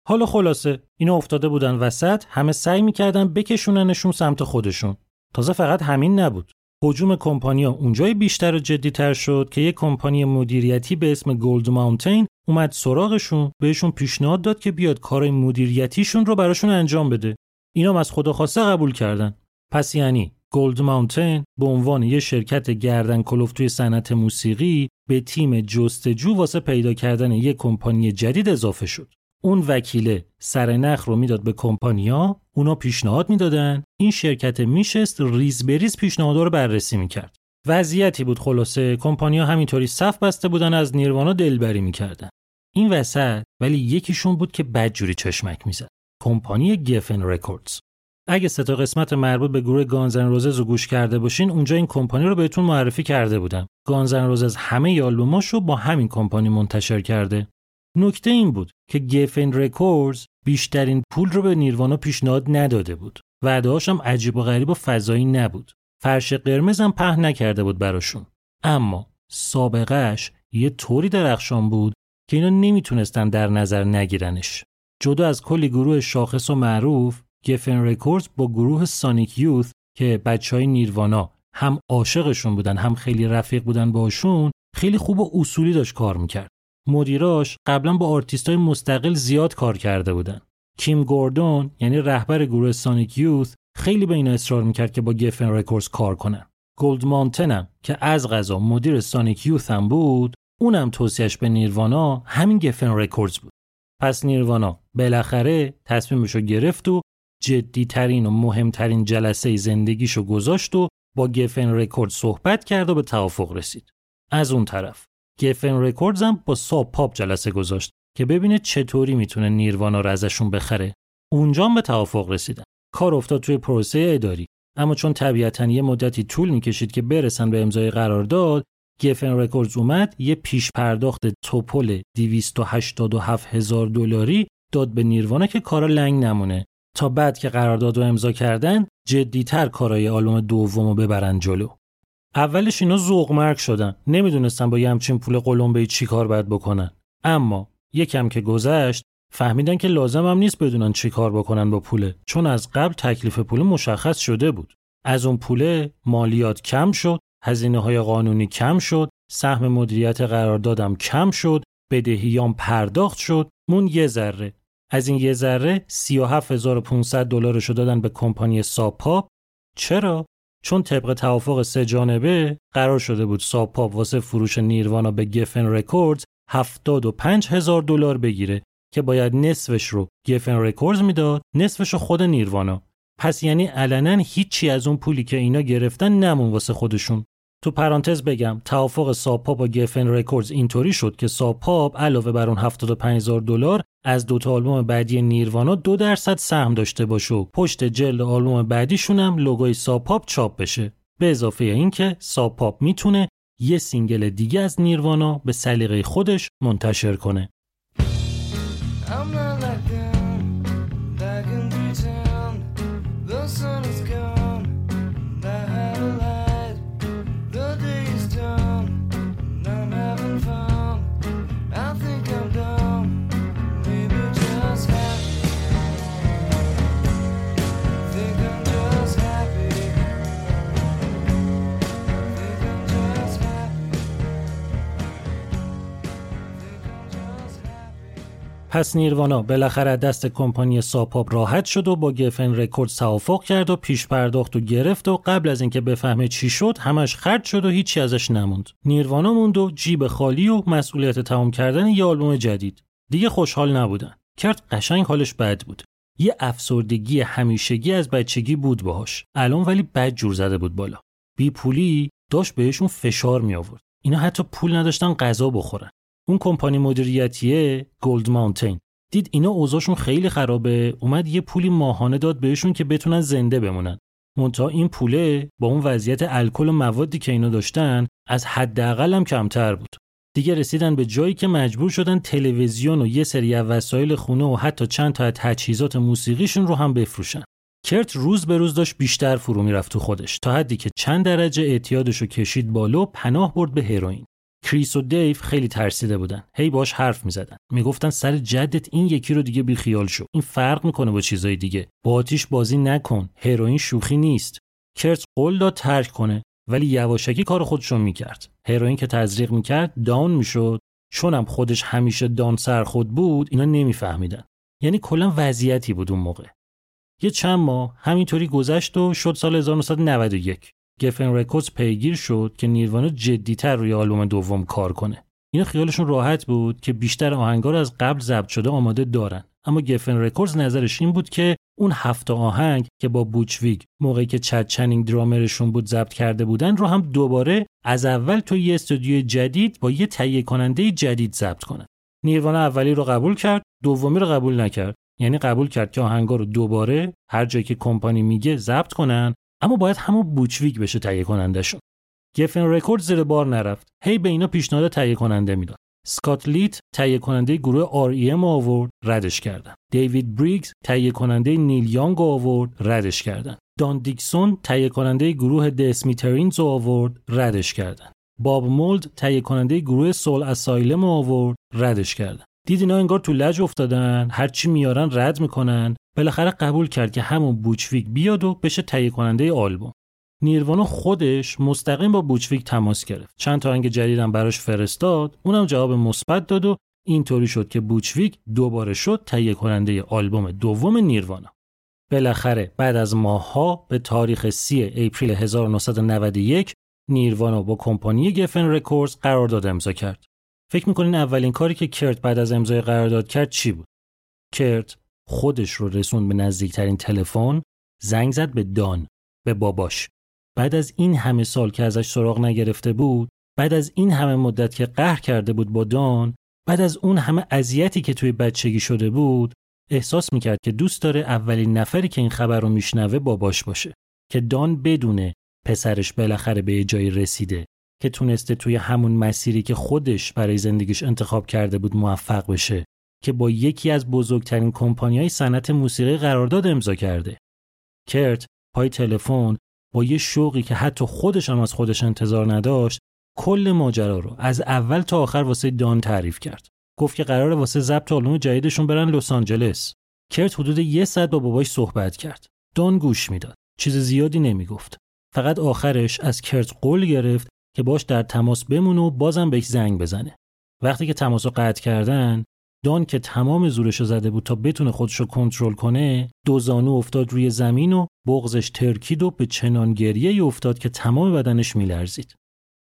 حالا خلاصه اینا افتاده بودن وسط همه سعی می‌کردن بکشوننشون سمت خودشون. تازه فقط همین نبود. حجوم کمپانیا اونجای بیشتر و جدیتر شد که یک کمپانی مدیریتی به اسم گولد ماونتین اومد سراغشون بهشون پیشنهاد داد که بیاد کارای مدیریتیشون رو براشون انجام بده. اینا از خدا خواسته قبول کردن. پس یعنی گولد ماونتین به عنوان یه شرکت گردن کلوف توی صنعت موسیقی به تیم جستجو واسه پیدا کردن یک کمپانی جدید اضافه شد. اون وکیله سر نخ رو می‌داد به کمپانیا اونا پیشنهاد می‌دادن. این شرکت میشست ریز بریز پیشنهاد رو بررسی می‌کرد. وضعیتی بود خلاصه. کمپانیا همینطوری صف بسته بودن از نیروانا دلبری می‌کردن. این وسط ولی یکیشون بود که بدجوری چشمک می‌زد. کمپانی گفن رکوردز اگه سه قسمت مربوط به گروه گانز ان روزز رو گوش کرده باشین اونجا این کمپانی رو بهتون معرفی کرده بودم. گانز ان روزز همه آلبوماش رو با همین کمپانی منتشر کرده. نکته این بود که گفن رکوردز بیشترین پول رو به نیروانا پیشنهاد نداده بود. وعده‌هاش هم عجیب و غریب و فضایی نبود. فرش قرمز هم پهن نکرده بود براشون. اما سابقهش یه طوری درخشان بود که اینا نمی‌تونستن در نظر نگیرنش. جدا از کلی گروه شاخص و معروف گفن رکوردز با گروه سانیک یوث که بچه های نیروانا هم عاشقشون بودن هم خیلی رفیق بودن باشون خیلی خوب و اصولی داشت کار می‌کرد. مدیراش قبلا با آرتیست های مستقل زیاد کار کرده بودن. کیم گوردون یعنی رهبر گروه سانیک یوث خیلی به این اصرار می‌کرد که با گفن رکوردز کار کنن گولد مانتنم که از قضا مدیر سانیک یوث هم بود اونم توصیهش به نیروانا همین گفن رکوردز بود پس نیروانا بالاخره تصمیمشو گرفت و جدیترین و مهمترین جلسه زندگیشو گذاشت و با گفن رکورد صحبت کرد و به توافق رسید. از اون طرف گفن رکوردز هم با ساب پاپ جلسه گذاشت که ببینه چطوری می‌تونه نیروانا رو ازشون بخره. اونجا به توافق رسیدن. کار افتاد توی پروسه اداری. اما چون طبیعتا یه مدتی طول می‌کشید که برسن به امضای قرارداد گفن رکوردز اومد یه پیش پرداخت تپل 287 هزار دلاری داد به نیروانا که کارا لنگ نمونه. تا بعد که قرارداد رو امضا کردن جدیتر کارای آلبوم دوم رو ببرن جلو. اولش اینا ذوق مرگ شدن. نمی‌دونستن با یه همچین پول قلمبه چی کار باید بکنن. اما یکم که گذشت فهمیدن که لازم هم نیست بدونن چی کار بکنن با پوله چون از قبل تکلیف پول مشخص شده بود. از اون پوله مالیات کم شد هزینه های قانونی کم شد سهم مدیریت قراردادم کم شد بدهیام پرداخت شد موند یه ذره. از این یه ذره 37500 دلارشو دادن به کمپانی ساب پاپ چرا؟ چون طبق توافق سه جانبه قرار شده بود ساب پاپ واسه فروش نیروانا به گفن رکوردز 75 هزار دلار بگیره. که باید نصفش رو گفن رکوردز می‌داد نصفش رو خود نیروانا پس یعنی علنا هیچی از اون پولی که اینا گرفتن نموند واسه خودشون. تو پرانتز بگم توافق ساب پاپ با گفن رکوردز اینطوری شد که ساب پاپ علاوه بر اون 75000 دلار از دو تا آلبوم بعدی نیروانا دو درصد سهم داشته باشه و پشت جلد آلبوم بعدیشون هم لوگوی ساب پاپ چاپ بشه. به اضافه اینکه ساب پاپ می‌تونه یه سینگل دیگه از نیروانا به سلیقه خودش منتشر کنه. I'm not پس نیروانا بالاخره دست کمپانی ساب پاپ راحت شد و با گفن رکورد توافق کرد و پیش پرداخت و گرفت و قبل از اینکه بفهمه چی شد همش خرج شد و هیچی ازش نموند. نیروانا موند و جیب خالی و مسئولیت تمام کردن یه آلبوم جدید. دیگه خوشحال نبودن. کرت قشنگ حالش بد بود. یه افسردگی همیشگی از بچگی بود باهاش. الان ولی بد جور زده بود بالا. بی پولی داشت بهشون فشار می آورد اینا حتی پول نداشتن غذا بخورن. اون کمپانی مدیریتیه گلد ماونتین دید اینا اوضاعشون خیلی خرابه. اومد یه پولی ماهانه داد بهشون که بتونن زنده بمونن. منتها این پوله با اون وضعیت الکل و موادی که اینا داشتن از حداقل هم کمتر بود. دیگه رسیدن به جایی که مجبور شدن تلویزیون و یه سری وسایل خونه و حتی چند تا تجهیزات موسیقیشون رو هم بفروشن. کرت روز به روز داشت بیشتر فرو می‌رفت تو خودش تا حدی که چند درجه اعتیادش رو کشید بالا و پناه برد به هروئین. کریس و دیو خیلی ترسیده بودن. هی باش حرف می‌زدن. می‌گفتن سر جدت این یکی رو دیگه بیخیال شو. این فرق می‌کنه با چیزای دیگه. با آتیش بازی نکن. هروئین شوخی نیست. کرت قول داد ترک کنه ولی یواشکی کار خودشون می‌کرد. هروئین که تزریق می‌کرد داون می‌شد. چونم خودش همیشه دان سر خود بود اینا نمیفهمیدن. یعنی کلا وضعیتی بود اون موقع. یه چند ماه همینطوری گذشت و شد سال 1991 گفن رکوردز پیگیر شد که نیروانا جدیتر روی آلبوم دوم کار کنه. اینا خیالشون راحت بود که بیشتر آهنگا رو از قبل ضبط شده آماده دارن. اما گفن رکوردز نظرش این بود که اون هفت آهنگ که با بوچ ویگ موقعی که چد چنینگ درامرشون بود ضبط کرده بودن رو هم دوباره از اول تو یه استودیو جدید با یه تهیه کننده جدید ضبط کنن. نیروانا اولی رو قبول کرد دومی رو قبول نکرد. یعنی قبول کرد که آهنگا رو دوباره هر جایی که کمپانی میگه ضبط کنن اما باید همون بوچ ویگ بشه تهیه کنندهشون گفن رکورد زیر بار نرفت. هی به اینا پیشنهاد تهیه کننده می‌داد. سکات لیت تهیه کننده گروه REM آورد ردش کردن. دیوید بریگز تهیه کننده نیل یانگ آورد ردش کردن. دان دیکسون تهیه کننده گروه د اسمیترینز آورد ردش کردن. باب مولد تهیه کننده گروه سول اسایلم آورد ردش کردن. دید اینا انگار تو لج افتادن هرچی میارن رد می‌کنن. بالاخره قبول کرد که همون بوچ ویگ بیاد و بشه تهیه کننده آلبوم. نیروانا خودش مستقیم با بوچ ویگ تماس گرفت. چند تا آهنگ جدیدم براش فرستاد. اونم جواب مثبت داد و اینطوری شد که بوچ ویگ دوباره شد تهیه کننده آلبوم دوم نیروانا بالاخره بعد از ماهها به تاریخ 3 اپریل 1991 نیروانا با کمپانی گفن رکوردز قرارداد امضا کرد. فکر می‌کنین اولین کاری که کرت بعد از امضای قرارداد کرد چی بود؟ کرت خودش رو رسوند به نزدیکترین تلفن زنگ زد به دان به باباش. بعد از این همه سال که ازش سراغ نگرفته بود بعد از این همه مدت که قهر کرده بود با دان بعد از اون همه اذیتی که توی بچگی شده بود احساس می‌کرد که دوست داره اولین نفری که این خبر رو میشنوه باباش باشه که دان بدونه پسرش بالاخره به جایی رسیده که تونسته توی همون مسیری که خودش برای زندگیش انتخاب کرده بود موفق بشه. که با یکی از بزرگترین کمپانیهای صنعت موسیقی قرارداد امضا کرده. کرت پای تلفن با یه شوقی که حتی خودش هم از خودش انتظار نداشت کل ماجرا رو از اول تا آخر واسه دان تعریف کرد. گفت که قرار واسه ضبط آلبوم جدیدشون برن لس آنجلس. کرت حدود یه ساعت با باباش صحبت کرد. دان گوش می‌داد. چیز زیادی نمی‌گفت. فقط آخرش از کرت قول گرفت که باش در تماس بمونه و بازم بهش زنگ بزنه. وقتی که تماس رو قطع کردن دان که تمام زورش زده بود تا بتونه خودش رو کنترل کنه دو زانو افتاد روی زمین و بغزش ترکید و به چنان گریه افتاد که تمام بدنش میلرزید.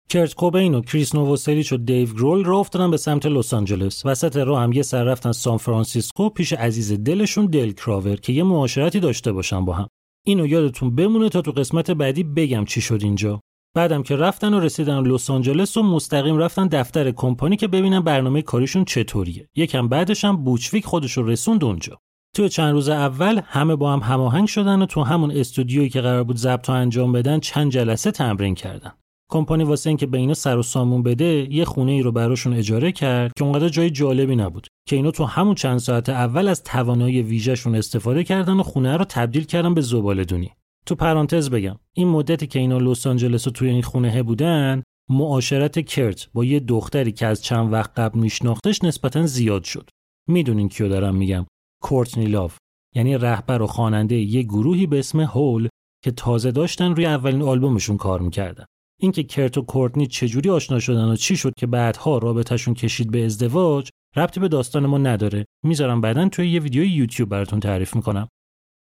کرت کوبین و کریس نووسلیچ و دیو گرول راه افتادن به سمت لس آنجلس. وسط راه هم یه سر رفتن سان فرانسیسکو پیش عزیز دلشون Dale Crover که یه معاشرتی داشته باشن با هم. اینو یادتون بمونه تا تو قسمت بعدی بگم چی شد اینجا. بعدم که رفتن و رسیدن لس آنجلس و مستقیم رفتن دفتر کمپانی که ببینن برنامه کاریشون چطوریه. یکم بعدش هم بوچویک خودش رو رسوند اونجا. تو چند روز اول همه با هم هماهنگ شدن و تو همون استودیویی که قرار بود ضبط انجام بدن چند جلسه تمرین کردن. کمپانی واسه اینکه به اینا سر و سامون بده یه خونه ای رو براشون اجاره کرد که اونقدر جای جالبی نبود که اینا تو همون چند ساعت اول از توانایی ویژهشون استفاده کردن و خونه رو تبدیل کردن به زباله‌دونی تو پرانتز بگم این مدتی که اینا لس آنجلس توی این خونه بودن معاشرت کرت با یه دختری که از چند وقت قبل میشناختش نسبتا زیاد شد. می‌دونین کیو دارم میگم؟ کورتنی لاف یعنی رهبر و خواننده یه گروهی به اسم هول که تازه داشتن روی اولین آلبومشون کار می‌کردن. اینکه کرت و کورتنی چجوری آشنا شدن و چی شد که بعدها رابطهشون کشید به ازدواج ربطی به داستان ما نداره. می‌ذارم بعدا توی یه ویدیو یوتیوب براتون تعریف می‌کنم.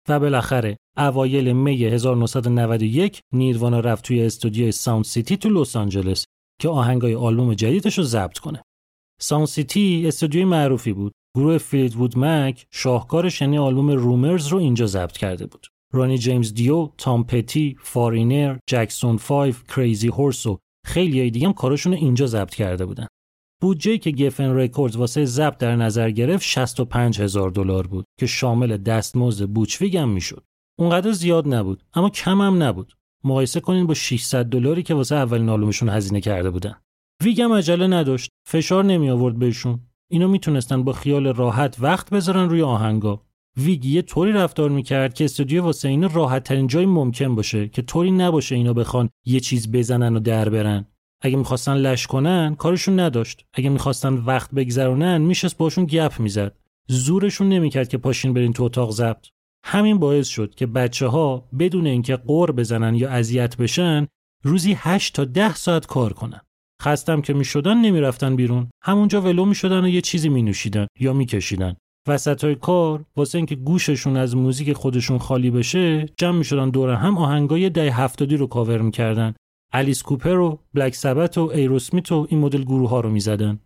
و بالاخره اوایل می 1991 نیروانا رفت توی استودیوی Sound City تو لس آنجلس که آهنگای آلبوم جدیدش رو ضبط کنه. Sound City استودیوی معروفی بود. گروه Fleetwood Mac شاهکارش یعنی آلبوم Rumours رو اینجا ضبط کرده بود. Ronnie James Dio، تام پتی، Foreigner، Jackson 5، Crazy Horse و خیلی دیگه هم کارشون رو اینجا ضبط کرده بودن. بودجه که Geffen Records واسه ضبط در نظر گرفت 65 هزار دلار بود که شامل دستمزد Butch Vig هم می‌شد. اونقدر زیاد نبود اما کم هم نبود. مقایسه کنین با 600 دلاری که واسه اولین آلبومشون هزینه کرده بودن. ویگ هم عجله نداشت. فشار نمی آورد بهشون. اینو می‌تونستن با خیال راحت وقت بذارن روی آهنگا. ویگ یه طوری رفتار می‌کرد که استودیو واسه اینا راحت ترین جای ممکن باشه که طوری نباشه اینا بخوان یه چیز بزنن و در برن. اگه می‌خواستن لش کنن کارشون نداشت اگه می‌خواستن وقت بگذرونن میشست باشون گپ می‌زد زورشون نمی‌کرد که پاشین برین تو اتاق ضبط همین باعث شد که بچه ها بدون اینکه قور بزنن یا اذیت بشن روزی 8 تا 10 ساعت کار کنن. خستم که می‌شدن نمی‌رفتن بیرون. همونجا ولو می‌شدن و یه چیزی مینوشیدن یا میکشیدن. وسط های کار واسه اینکه گوششون از موزیک خودشون خالی بشه جمع می‌شدن دور هم آهنگای ده هفتادی رو کاور می‌کردن. الیس کوپر و بلک سبت و ایروسمیت و این مدل گروه ها رو می‌زدن.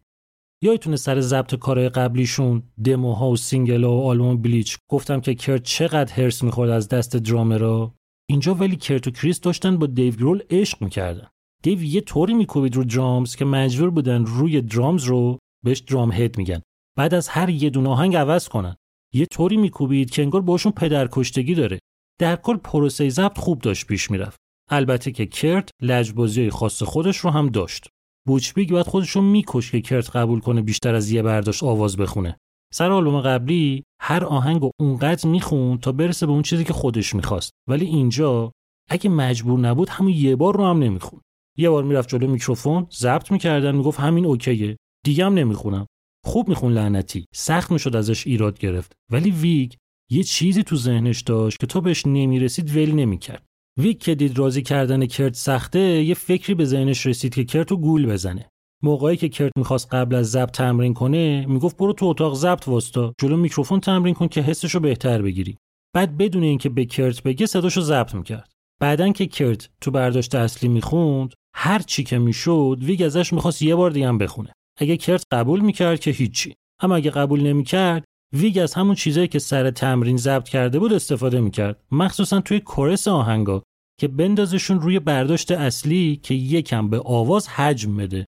یادتونه سر ضبط کارهای قبلیشون دموها و single و آلبوم Bleach گفتم که کرت چقدر حرص می‌خورد از دست درامرا؟ اینجا ولی کرت و کریس داشتن با دیو گرول عشق می‌کردن. دیو یه طوری میکوبید رو drums که مجبور بودن روی drums رو بهش drum head میگن. بعد از هر یه دونه آهنگ عوض کنن. یه طوری میکوبید که انگار باشون پدرکشتگی داره. در کل پروسه ضبط خوب داشت پیش می‌رفت. البته که کرت لجبازی خاص خودش رو هم داشت. Butch Vig باید خودش رو می‌کشت که کرت قبول کنه بیشتر از یه برداشت آواز بخونه. سر آلبوم قبلی هر آهنگ رو اونقدر می‌خوند تا برسه به اون چیزی که خودش می‌خواست. ولی اینجا اگه مجبور نبود همون یه بار رو هم نمی‌خوند یه بار می‌رفت جلو میکروفون ضبط می‌کردن می‌گفت همین OK ه. دیگه هم نمی‌خونم. خوب می‌خوند لعنتی. سخت می‌شد ازش ایراد گرفت. ولی ویگ یه چیزی تو ذهنش داشت که تا بهش نمی‌رسید ول نمی‌کرد. ویگ که دید راضی کردن کرت سخته یه فکری به ذهنش رسید که کرت رو گول بزنه. موقعی که کرت می‌خواست قبل از ضبط تمرین کنه می‌گفت برو تو اتاق ضبط واستا جلو میکروفون تمرین کن که حسش رو بهتر بگیری. بعد بدون اینکه به کرت بگه صداشو ضبط می‌کرد. بعداً که کرت تو برداشت اصلی می‌خوند هر چی که می‌شد ویگ ازش می‌خواست یه بار دیگه هم بخونه. اگه کرت قبول می‌کرد که هیچی. اما اگه قبول نمی‌کرد ویگ از همون چیزایی که سر تمرین ضبط کرده بود استفاده می‌کرد. مخصوصا توی chorus آهنگا که بندازشون روی برداشت اصلی که یکم به آواز حجم بده.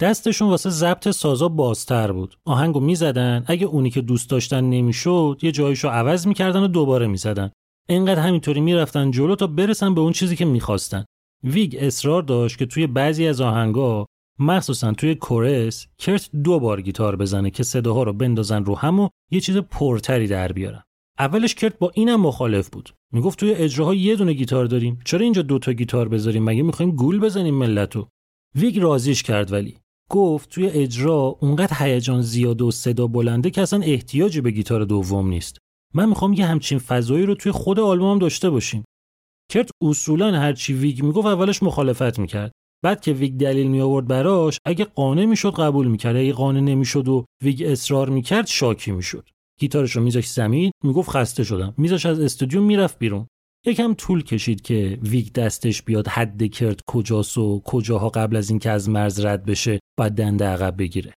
دستشون واسه ضبط سازا بازتر بود. آهنگو می‌زدن. اگه اونی که دوست داشتن نمی‌شد یه جایشو عوض می‌کردن و دوباره می‌زدن. انقدر همینطوری می‌رفتن جلو تا برسن به اون چیزی که می‌خواستن. ویگ اصرار داشت که توی بعضی از آهنگا مخصوصا توی کورس کرت دو بار گیتار بزنه که صداها رو بندازن رو هم و یه چیز پرتری در بیارن. اولش کرت با اینم مخالف بود. می‌گفت توی اجراها یه دونه گیتار داریم. چرا اینجا دوتا گیتار بذاریم؟ مگه می‌خوایم گول بزنیم ملتو؟ ویگ راضیش کرد ولی. گفت توی اجرا اونقدر هیجان زیاد و صدا بلنده که اصلا احتیاجی به گیتار دوم نیست. من می‌خوام یه همچین فضایی رو توی خود آلبومم داشته باشیم. کرت اصولا هرچی ویگ می‌گفت اولش مخالفت می‌کرد. بعد که ویگ دلیل می آورد براش اگه قانع می‌شد قبول می‌کرد. اگه قانع نمی‌شد و ویگ اصرار می‌کرد شاکی می‌شد. گیتارش رو می‌ذاشت زمین می‌گفت خسته شدم. می‌ذاشت از استودیو می‌رفت بیرون. یکم طول کشید که ویگ دستش بیاد حد کرت کجاست و کجاها قبل از اینکه از مرز رد بشه بعد دنده عقب بگیره.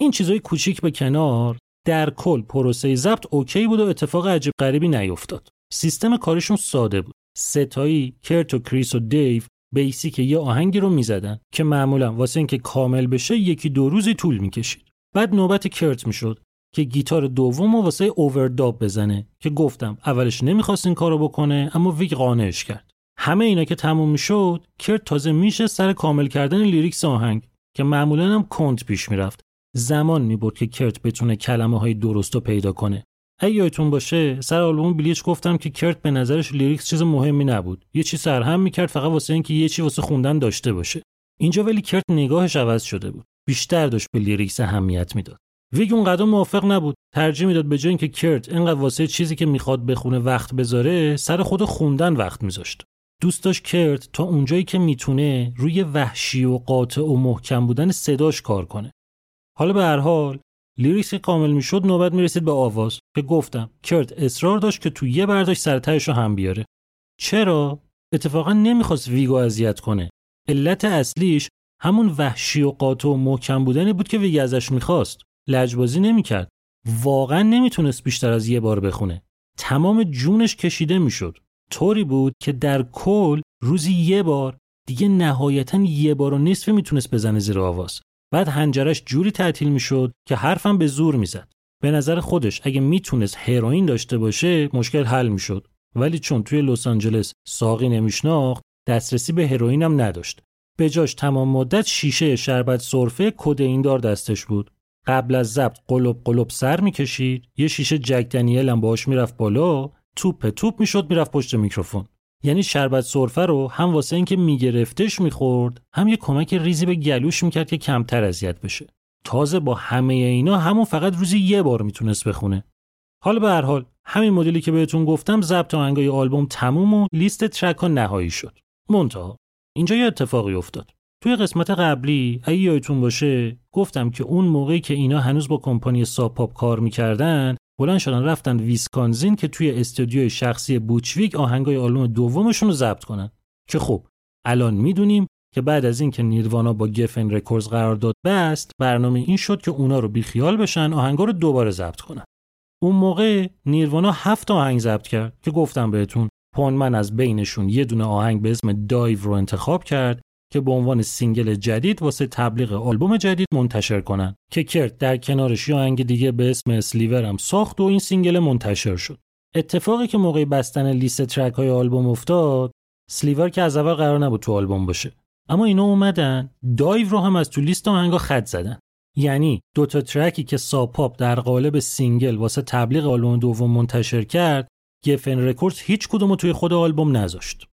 این چیزای کوچیک به کنار در کل پروسه ضبط OK بود و اتفاق عجیب غریبی نیفتاد. سیستم کارشون ساده بود. سه‌تایی کرت و کریس و دیو basic یه آهنگی رو می‌زدن که معمولا واسه اینکه کامل بشه یکی دو روزی طول می‌کشید. بعد نوبت کرت می‌شد که گیتار دومو واسه overdub بزنه که گفتم اولش نمی‌خواست این کارو بکنه اما ویگ قانعش کرد. همه اینا که تموم می‌شد کرت تازه می‌شست سر کامل کردن lyrics آهنگ که معمولا هم کند پیش می‌رفت. زمان می‌برد که کرت بتونه کلمه های درست رو پیدا کنه. اگه یادتون باشه سر آلبوم Bleach گفتم که کرت به نظرش lyrics چیز مهمی نبود. یه چی سرهم می‌کرد فقط واسه اینکه یه چی واسه خوندن داشته باشه. اینجا ولی کرت نگاهش عوض شده بود. بیشتر داشت به lyrics اهمیت می‌داد. ویگ اون‌قدرم موافق نبود. ترجیح می‌داد به جای اینکه کرت اینقدر واسه چیزی که می‌خواد بخونه وقت بذاره سر خود خوندن وقت میذاشت. دوست داشت کرت تا اونجایی که می‌تونه روی وحشی و قاطع و محکم بودن صداش کار کنه. حالا به هر حال lyrics کامل می‌شد نوبت می‌رسید به آواز که گفتم کرت اصرار داشت که تو یه برداشت سر و تهش رو هم بیاره. چرا؟ اتفاقا نمی‌خواست ویگو اذیت کنه. علت اصلیش همون وحشی و قاطع و محکم بودنی بود که ویگ ازش می‌خواست. لجبازی نمی‌کرد. واقعا نمی‌تونست بیشتر از یه بار بخونه. تمام جونش کشیده می‌شد. طوری بود که در کل روزی یه بار دیگه نهایتا یه بار و نصف می‌تونست بزنه زیر آواز. بعد هنجرش جوری تعطیل می‌شد که حرفم به زور می‌زد. به نظر خودش اگه می‌تونست هروئین داشته باشه مشکل حل می‌شد. ولی چون توی لس آنجلس ساقی نمیشناخت دسترسی به هروئین هم نداشت. به جاش تمام مدت شیشه شربت سرفه کدئین دار دستش بود. قبل از ضبط قلب قلب سر می‌کشید یه شیشه جک دنیل هم باهاش می‌رفت بالا توپ توپ می‌شد می‌رفت پشت میکروفون. یعنی شربت سرفه رو هم واسه اینکه میگرفتش می‌خورد هم یه کمک ریزی به گلوش می‌کرد که کمتر اذیت بشه. تازه با همه اینا همون فقط روزی یه بار می‌تونست بخونه. حالا به هر حال همین مدلی که بهتون گفتم ضبط آهنگای آلبوم تموم و لیست track ها نهایی شد. منتها اینجا یه اتفاقی افتاد. توی قسمت قبلی اگه یادتون باشه گفتم که اون موقعی که اینا هنوز با کمپانی Sub Pop کار می‌کردن بلند شدن رفتن ویسکانزین که توی استودیوی شخصی Butch Vig آهنگای آلبوم دومشون رو ضبط کنن. که خب الان می‌دونیم که بعد از اینکه نیروانا با Geffen Records قرارداد بست برنامه این شد که اونا رو بیخیال بشن آهنگا رو دوباره ضبط کنن. اون موقع نیروانا هفت آهنگ ضبط کرد که گفتم بهتون Poneman از بینشون یه دونه آهنگ به اسم Dive رو انتخاب کرد که به عنوان single جدید واسه تبلیغ آلبوم جدید منتشر کنن. که کرت در کنارش یه آهنگ دیگه به اسم Sliver هم ساخت و این single منتشر شد. اتفاقی که موقع بستن لیست track های آلبوم افتاد Sliver که از اول قرار نبود تو آلبوم باشه. اما اینا اومدن Dive رو هم از تو لیست آهنگا خط زدن. یعنی دو تا track ی که Sub Pop در قالب single واسه تبلیغ آلبوم دوم منتشر کرد Geffen Records هیچ کدوم توی خود آلبوم نذاشت.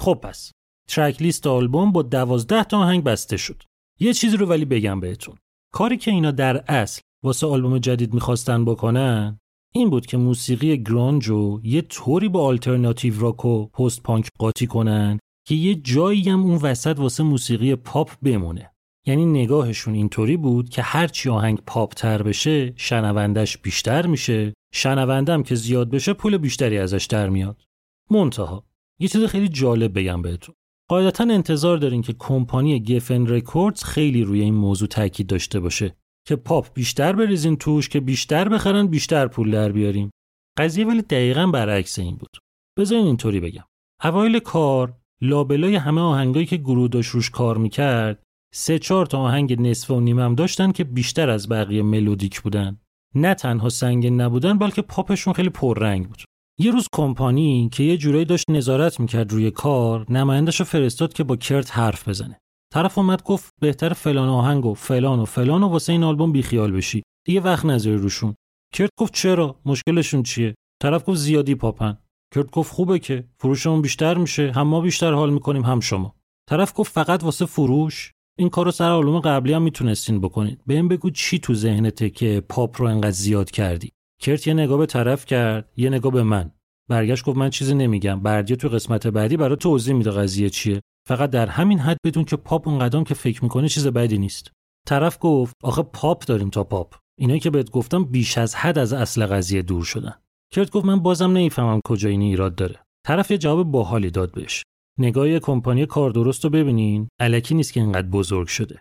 خب پس track list آلبوم با دوازده تا آهنگ بسته شد. یه چیزی رو ولی بگم بهتون. کاری که اینا در اصل واسه آلبوم جدید می‌خواستن بکنن این بود که موسیقی گرانج رو یه طوری با آلترناتیو راک و پست پانک قاطی کنن که یه جایی هم اون وسط واسه موسیقی پاپ بمونه. یعنی نگاهشون اینطوری بود که هرچی آهنگ پاپ تر بشه شنوندش بیشتر میشه. شنوندم که زیاد بشه پول بیشتری ازش در میاد. منتها یه چیز خیلی جالب بگم بهتون. قاعدتا انتظار دارین که کمپانی Geffen Records خیلی روی این موضوع تاکید داشته باشه که پاپ بیشتر بریزین توش که بیشتر بخرن بیشتر پول در بیاریم. قضیه ولی دقیقا برعکس این بود. بذارین اینطوری بگم. اوایل کار لابلای همه آهنگایی که گروه داشت روش کار می‌کرد سه چهار تا آهنگ نصف و نیمم داشتن که بیشتر از بقیه ملودیک بودن. نه تنها سنگین نبودن بلکه پاپشون خیلی پررنگ بود. یه روز کمپانی که یه جورایی داشت نظارت می‌کرد روی کار نمایندش رو فرستاد که با کرت حرف بزنه. طرف اومد گفت بهتر فلان آهنگ و فلان و فلان و واسه این آلبوم بیخیال بشی. دیگه وقت نذاری روشون. کرت گفت چرا؟ مشکلشون چیه؟ طرف گفت زیادی پاپن. کرت گفت خوبه که. فروشمون بیشتر میشه. هم ما بیشتر حال می‌کنیم هم شما. طرف گفت فقط واسه فروش؟ این کارو سر آلبوم قبلی هم می‌تونستین بکنید بهم بگو چی تو ذهنته که پاپ رو انقدر زیاد کردی؟ کرت یه نگاه به طرف کرد یه نگاه به من. برگشت گفت من چیزی نمیگم. بردیا تو قسمت بعدی برات توضیح میده قضیه چیه. فقط در همین حد بدون که پاپ اونقدر که فکر می‌کنه چیز بدی نیست. طرف گفت آخه پاپ داریم تا پاپ. اینایی که بهت گفتم بیش از حد از اصل قضیه دور شدن. کرت گفت من بازم نمی‌فهمم کجا این ایراد داره. طرف یه جواب باحالی داد بهش. نگاه کمپانی کار درست رو ببینین. علکی نیست که اینقدر بزرگ شده.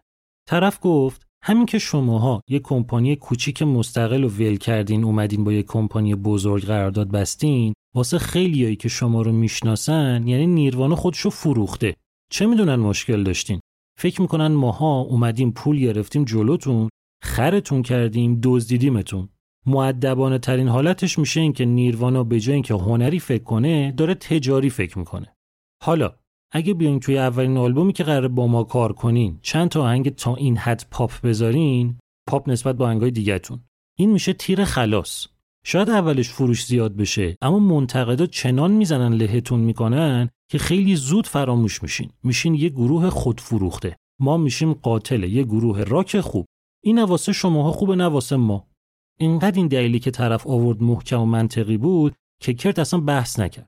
طرف گفت همین که شماها یه کمپانی کوچیک مستقل و ول کردین اومدین با یه کمپانی بزرگ قرارداد بستین واسه خیلیایی که شما رو می‌شناسن یعنی نیروانو خودشو فروخته. چه می‌دونن مشکل داشتین؟ فکر می‌کنن ماها اومدیم پول گرفتیم جلوتون خرتون کردیم دزدیدیمتون. معدبانه ترین حالتش میشه این که نیروانا به جای اینکه هنری فکر کنه داره تجاری فکر می‌کنه. حالا اگه بیاین توی اولین آلبومی که قرار با ما کار کنین چند تا آهنگ تا این حد پاپ بذارین پاپ نسبت با آهنگای دیگهتون. این میشه تیر خلاص. شاید اولش فروش زیاد بشه اما منتقدا چنان می‌زنن لهتون می‌کنن که خیلی زود فراموش میشین. میشین یه گروه خودفروخته ما میشیم قاتل یه گروه راک خوب. این نواسه شماها خوبه نواسه ما. اینقدر این دلیلی که طرف آورد محکم و منطقی بود که کرت اصلا بحث نکرد.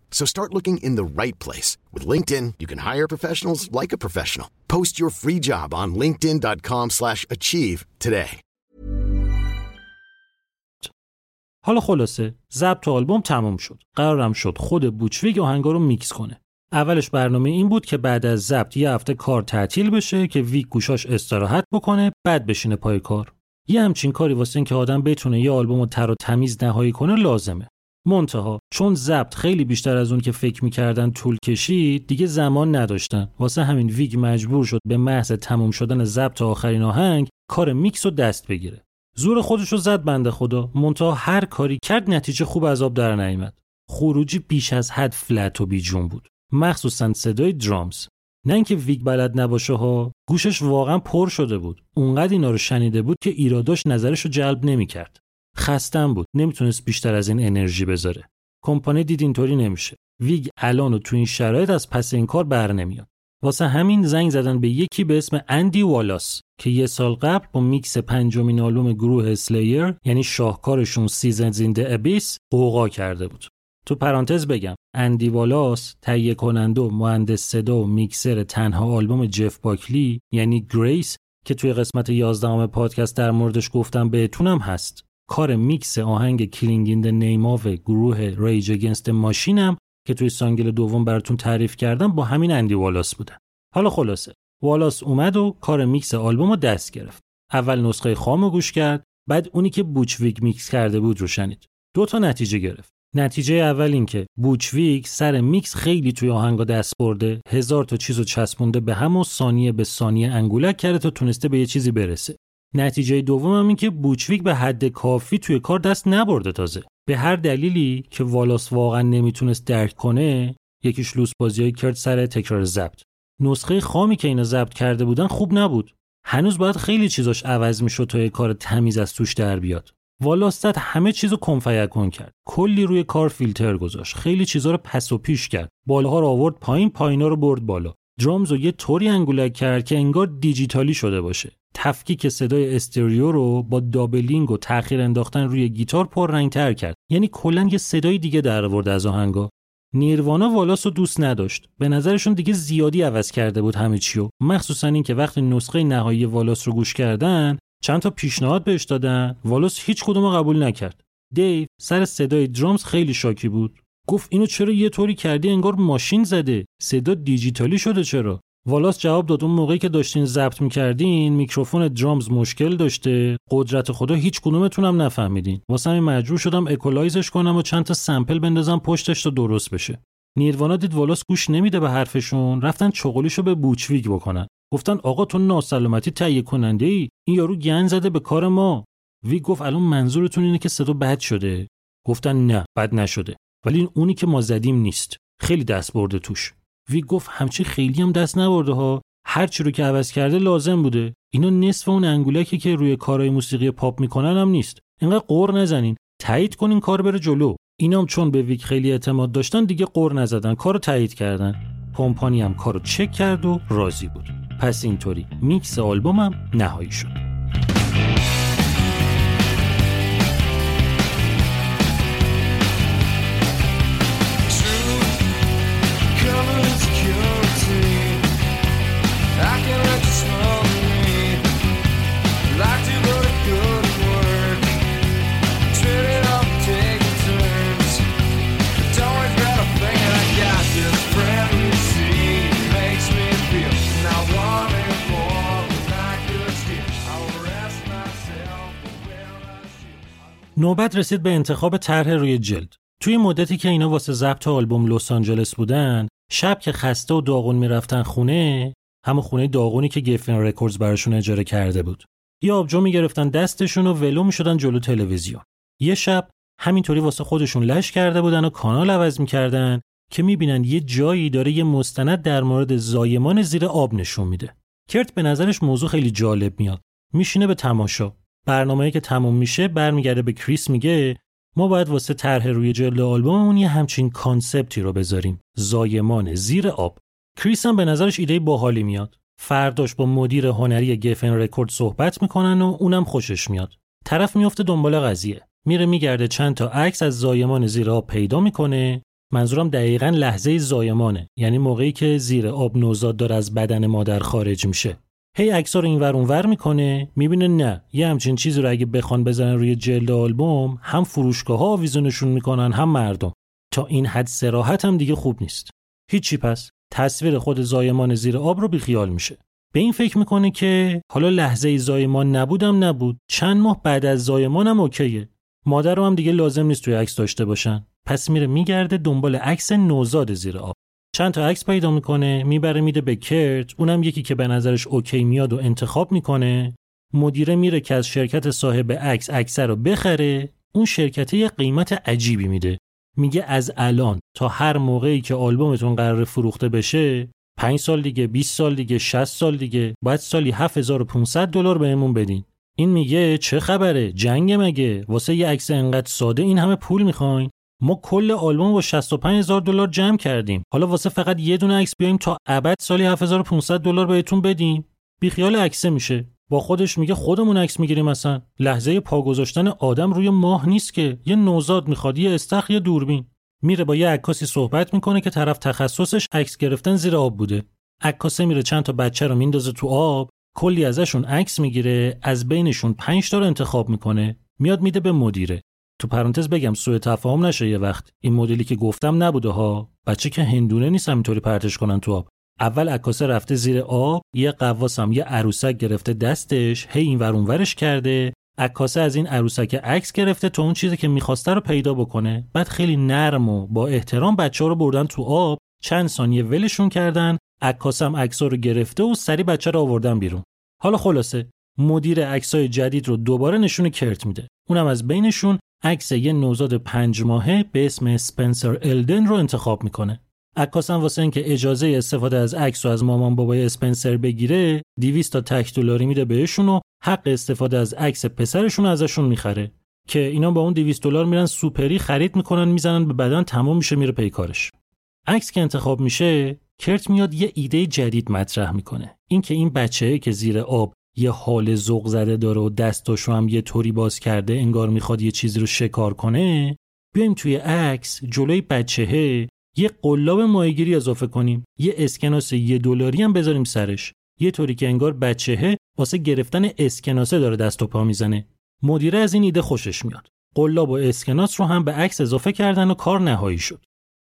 So start looking in the right place. With LinkedIn, you can hire professionals like a professional. Post your free job on linkedin.com slash achieve today. حالا خلاصه ضبط آلبوم تمام شد. قرارم شد خود بوچ ویگ آهنگا رو میکس کنه. اولش برنامه این بود که بعد از ضبط یه هفته کار تعطیل بشه که ویگ گوشاش استراحت بکنه بعد بشینه پای کار. یه همچین کاری واسه اینکه آدم بتونه یه آلبوم رو تر و تمیز نهایی کنه لازمه. منتها چون ضبط خیلی بیشتر از اون که فکر می‌کردن طول کشید دیگه زمان نداشتن. واسه همین ویگ مجبور شد به محض تموم شدن ضبط آخرین آهنگ کار میکس رو دست بگیره. زور خودش رو زد بنده خدا. منتها هر کاری کرد نتیجه خوب از آب در نیامد. خروجی بیش از حد flat و بیجون بود. مخصوصا صدای drums نه اینکه ویگ بلد نباشه ها گوشش واقعا پر شده بود. اونقدر اینا رو شنیده بود که ایراداش نظرش رو جلب نمی‌کرد. خستم بود. نمی‌تونست بیشتر از این انرژی بذاره. کمپانی دید اینطوری نمیشه. ویگ الان و تو این شرایط از پس این کار بر نمیاد. واسه همین زنگ زدن به یکی به اسم اندی والاس که یه سال قبل با میکس پنجمین آلبوم گروه Slayer یعنی شاهکارشون Seasons in the Abyss غوغا کرده بود. تو پرانتز بگم اندی والاس تهیه کننده و مهندس صدا و میکسر تنها آلبوم جف باکلی یعنی Grace که توی قسمت 11 پادکست در موردش گفتم بهتونم هست. کار میکس آهنگ Killing in the Name گروه Rage Against the Machine م که توی سینگل دوم براتون تعریف کردم با همین اندی والاس بوده حالا خلاصه والاس اومد و کار میکس آلبوم رو دست گرفت. اول نسخه خام گوش کرد بعد اونی که بوچ ویگ میکس کرده بود رو شنید. دو تا نتیجه گرفت. نتیجه اول این که بوچ ویگ سر میکس خیلی توی آهنگا دست برده هزار تا چیزو چسبونده به هم و ثانیه به ثانیه انگولک کرده تا تونسته به یه چیزی برسه. نتیجه دوم هم این که بوچ ویگ به حد کافی توی کار دست نبرده تازه. به هر دلیلی که والاس واقعا نمی‌تونست درک کنه یکیش لوس بازی کرت سر تکرار ضبط. نسخه خامی که اینا ضبط کرده بودن خوب نبود. هنوز باید خیلی چیزاش عوض می‌شد تا یه کار تمیز از توش در بیاد. والاستت همه چیزو کنفیکن کرد. کلی روی کار فیلتر گذاشت. خیلی چیزا رو پس و پیش کرد. بالاها رو آورد پایین پایینا رو برد بالا. درامز رو یه طوری انگولک کرد که انگار دیجیتالی شده باشه. تفکیک صدای استریو رو با دابلینگ و تاخیر انداختن روی گیتار تر کرد. یعنی کلا یه صدای دیگه در آورد از آهنگا. نیروانا والاس رو دوست نداشت. به نظرشون دیگه زیادی عوض کرده بود همه چیو مخصوصا اینکه وقتی نسخه نهایی والاس رو گوش کردن چند تا پیشنهاد بهش دادن. والاس هیچ کدوم قبول نکرد. دیو سر صدای درامز خیلی شاکی بود. گفت اینو چرا یه طوری کردی؟ انگار ماشین زده. صدا دیجیتالی شده چرا؟ والاس جواب داد اون موقعی که داشتین ضبط می‌کردین میکروفون درامز مشکل داشته. قدرت خدا هیچ کدومتونم نفهمیدین. واسه همین مجبور شدم اکولایزش کنم و چند تا سمپل بندازم پشتش تا درست بشه. نیروانا دید والاس گوش نمیده به حرفشون. رفتن چغلیشو به بوچویگ بکنن. گفتن آقا تو ناسلامتی تهیه کننده ای این یارو گن زده به کار ما. وی گفت الان منظورتون اینه که صدا بد شده. گفتن نه بد نشده. ولی اونی که ما زدیم نیست. خیلی دست برده توش. وی گفت همچی خیلی هم دست نبرده ها. هر چی رو که عوض کرده لازم بوده. اینا نصف اون انگولکی که روی کارهای موسیقی پاپ می‌کنن هم نیست. اینقدر قور نزنین. تایید کنین کار بره جلو. اینام چون به ویک خیلی اعتماد داشتن دیگه قور نزدن. کارو تایید کردن. کمپانی هم کارو چک کرد و راضی بود. پس اینطوری. میکس آلبومم نهایی شد. نوبت رسید به انتخاب طرح روی جلد. توی مدتی که اینا واسه ضبط آلبوم لس آنجلس بودن، شب که خسته و داغون می‌رفتن خونه، همون خونه داغونی که Geffen Records براشون اجاره کرده بود. یا آبجو می‌گرفتن دستشون و ولو می‌شدن جلو تلویزیون. یه شب همینطوری واسه خودشون لش کرده بودن و کانال عوض می‌کردن که می‌بینن یه جایی داره یه مستند در مورد زایمان زیر آب نشون میده. کرت به نظرش موضوع خیلی جالب میاد. میشینه به تماشا. برنامه‌ای که تموم میشه برمیگرده به کریس میگه ما باید واسه طرح روی جلد آلبوممون یه همچین concept ی رو بذاریم. زایمان زیر آب. کریس هم به نظرش ایده باحالی میاد. فرداش با مدیر هنری Geffen Record صحبت می‌کنن و اونم خوشش میاد. طرف میفته دنبال قضیه. میره میگرده چند تا عکس از زایمان زیر آب پیدا می‌کنه. منظورم دقیقا لحظه زایمانه. یعنی موقعی که زیر آب نوزاد داره از بدن مادر خارج میشه. هی عکس‌ها رو اینور اونور می‌کنه می‌بینه نه. یه همچین چیزی رو اگه بخوان بزنن روی جلد آلبوم هم فروشگاه ها آویزونشون می‌کنن هم مردم. تا این حد سراحت هم دیگه خوب نیست. هیچی پس. تصویر خود زایمان زیر آب رو بیخیال میشه. به این فکر می‌کنه که حالا لحظه زایمان نبودم نبود. چند ماه بعد از زایمانم اوکیه. مادر رو هم دیگه لازم نیست توی عکس داشته باشن. پس میره میگرده دنبال عکس نوزاد زیر آب. چند تا عکس پیدا می‌کنه می‌بره میده به کرت اونم یکی که به نظرش اوکی میاد و انتخاب می‌کنه. مدیره میره که از شرکت صاحب عکس عکس رو بخره. اون شرکت یه قیمت عجیبی میده. میگه از الان تا هر موقعی که آلبومتون قرار فروخته بشه 5 سال دیگه 20 سال دیگه 60 سال دیگه باید سالی 7500 دلار بهمون بدین. این میگه چه خبره؟ جنگ مگه؟ واسه یه عکس انقدر ساده این همه پول می‌خواین؟ ما کل آلبوم با 65 هزار دلار جمع کردیم. حالا واسه فقط یه دونه عکس بیایم تا ابد سالی 7500 دلار بهتون بدیم. بیخیال عکسه میشه. با خودش میگه خودمون عکس می‌گیریم مثلا لحظه پا گذاشتن آدم روی ماه نیست که. یه نوزاد می‌خواد یه استخ یه دوربین. میره با یه عکاسی صحبت می‌کنه که طرف تخصصش عکس گرفتن زیر آب بوده. عکاسه میره چند تا بچه رو میندازه تو آب. کلی ازشون عکس می‌گیره از بینشون 5 تا رو انتخاب می‌کنه. میاد میده به مدیره. تو پرانتز بگم سوء تفاهم نشه یه وقت. این مدلی که گفتم نبوده ها. بچه که هندونه نیست اینطوری پرتش کنن تو آب. اول عکاسه رفته زیر آب یه قواسم یه عروسک گرفته دستش هی این ورش کرده. عکاسه از این عروسک عکس گرفته تا اون چیزی که می‌خواسته رو پیدا بکنه. بعد خیلی نرم و با احترام بچه ها رو بردن تو آب. چند ثانیه ولشون کردن. عکاسم عکس رو گرفته و سری بچه رو آوردن بیرون. حالا خلاصه مدیر عکسای جدید رو دوباره نشون کرت میده. اونم از بینشون عکس یه نوزاد پنج ماهه به اسم اسپنسر الدن رو انتخاب می‌کنه. عکاسم واسه اینکه اجازه استفاده از عکس رو از مامان بابای اسپنسر بگیره 200 تا تک دلاری میده بهشون و حق استفاده از عکس پسرشون ازشون می‌خره. که اینا با اون 200 دلار میرن سوپری خرید می‌کنن می‌زنن به بدن تمام میشه میره پیکارش عکس که انتخاب میشه کرت میاد یه ایده جدید مطرح می‌کنه. اینکه این بچه که زیر آب یه حال ذوق زده داره و دستاشو هم یه طوری باز کرده انگار می‌خواد یه چیزی رو شکار کنه بیایم توی عکس جلوی بچهه یه قلاب ماهیگیری اضافه کنیم یه اسکناس یه دلاری هم بذاریم سرش. یه طوری که انگار بچهه واسه گرفتن اسکناسه داره دست و پا می‌زنه. مدیره از این ایده خوشش میاد. قلاب و اسکناس رو هم به عکس اضافه کردن و کار نهایی شد.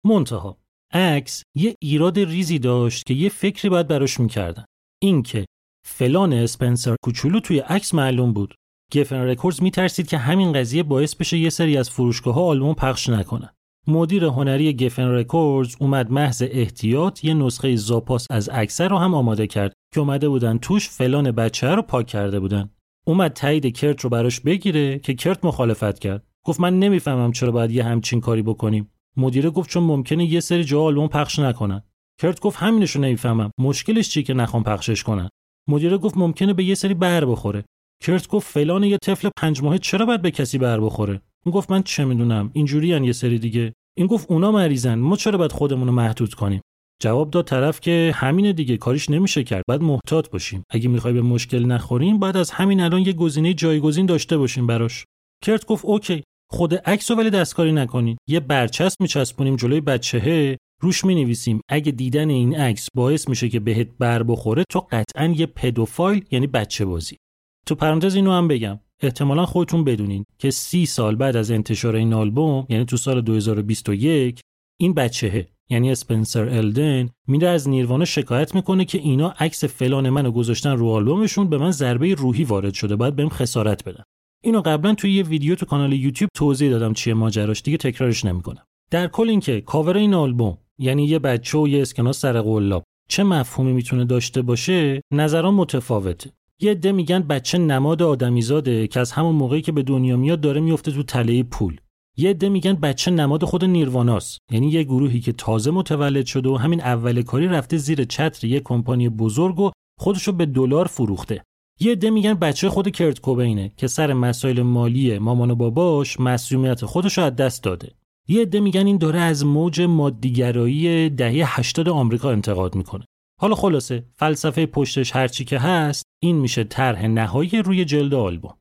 منتها عکس یه ایراد ریزی داشت که یه فکری باید براش می‌کردن. اینکه فلان اسپنسر کوچولو توی عکس معلوم بود. Geffen Records میترسید که همین قضیه باعث بشه یه سری از فروشگاه ها آلبوم پخش نکنن. مدیر هنری Geffen Records اومد محض احتیاط یه نسخه زاپاس از عکس رو هم آماده کرد که اومده بودن توش فلان بچه رو پاک کرده بودن. اومد تایید کرت رو براش بگیره که کرت مخالفت کرد. گفت من نمی‌فهمم چرا باید یه همچین کاری بکنیم. مدیره گفت چون ممکنه یه سری جا آلبوم پخش نکنن. کرت گفت همینشو نمی‌فهمم. مشکلش چیه که نخوان پخشش کنن. مدیره گفت ممکنه به یه سری بر بخوره. کرت گفت فلان یه طفل پنج ماهه چرا باید به کسی بر بخوره؟ اون گفت من چه می‌دونم اینجوری یه سری دیگه. این گفت اونا مریضن ما چرا باید خودمون رو محدود کنیم؟ جواب داد طرف که همین دیگه کاریش نمیشه کرد باید محتاط باشیم. اگه می‌خوای به مشکل نخوریم بعد از همین الان یه گزینه جایگزین داشته باشیم براش. کرت گفت اوکی خود عکس ولی دستکاری نکنین. یه برچسب میچسبونیم جلوی بچهه روش می نویسیم اگه دیدن این عکس باعث میشه که بهت بر بخوره تو قطعا یه پدوفایل یعنی بچه بازی. تو پرانتز اینو هم بگم. احتمالا خودتون بدونین که سی سال بعد از انتشار این آلبوم یعنی تو سال 2021 این بچهه یعنی اسپنسر الدن میره از نیروانه شکایت می‌کنه که اینا عکس فلان منو گذاشتن رو آلبومشون به من ضربه روحی وارد شده باید بهم خسارت بدن. اینو قبلا توی یه ویدیو تو کانال یوتیوب توضیح دادم چیه ماجراش دیگه تکرارش نمی‌کنم. در کل اینکه کاور این آلبوم یعنی یه بچه و یه اسکناس سر قلاب. چه مفهومی می‌تونه داشته باشه؟ نظران متفاوته. یه عده میگن بچه نماد آدمیزاده که از همون موقعی که به دنیا میاد داره میفته تو تله پول. یه عده میگن بچه نماد خود نیرواناست. یعنی یه گروهی که تازه متولد شده و همین اول کاری رفته زیر چتر یه کمپانی بزرگ و خودشو به دلار فروخته. یه عده میگن بچه خود کرت کوبینه که سر مسائل مالی مامان و باباش مسئولیت خودشو از دست داده. یه عده میگن این داره از موج مادیگرایی دهه 80 آمریکا انتقاد می‌کنه. حالا خلاصه فلسفه پشتش هرچی که هست این میشه طرح نهایی روی جلد آلبوم.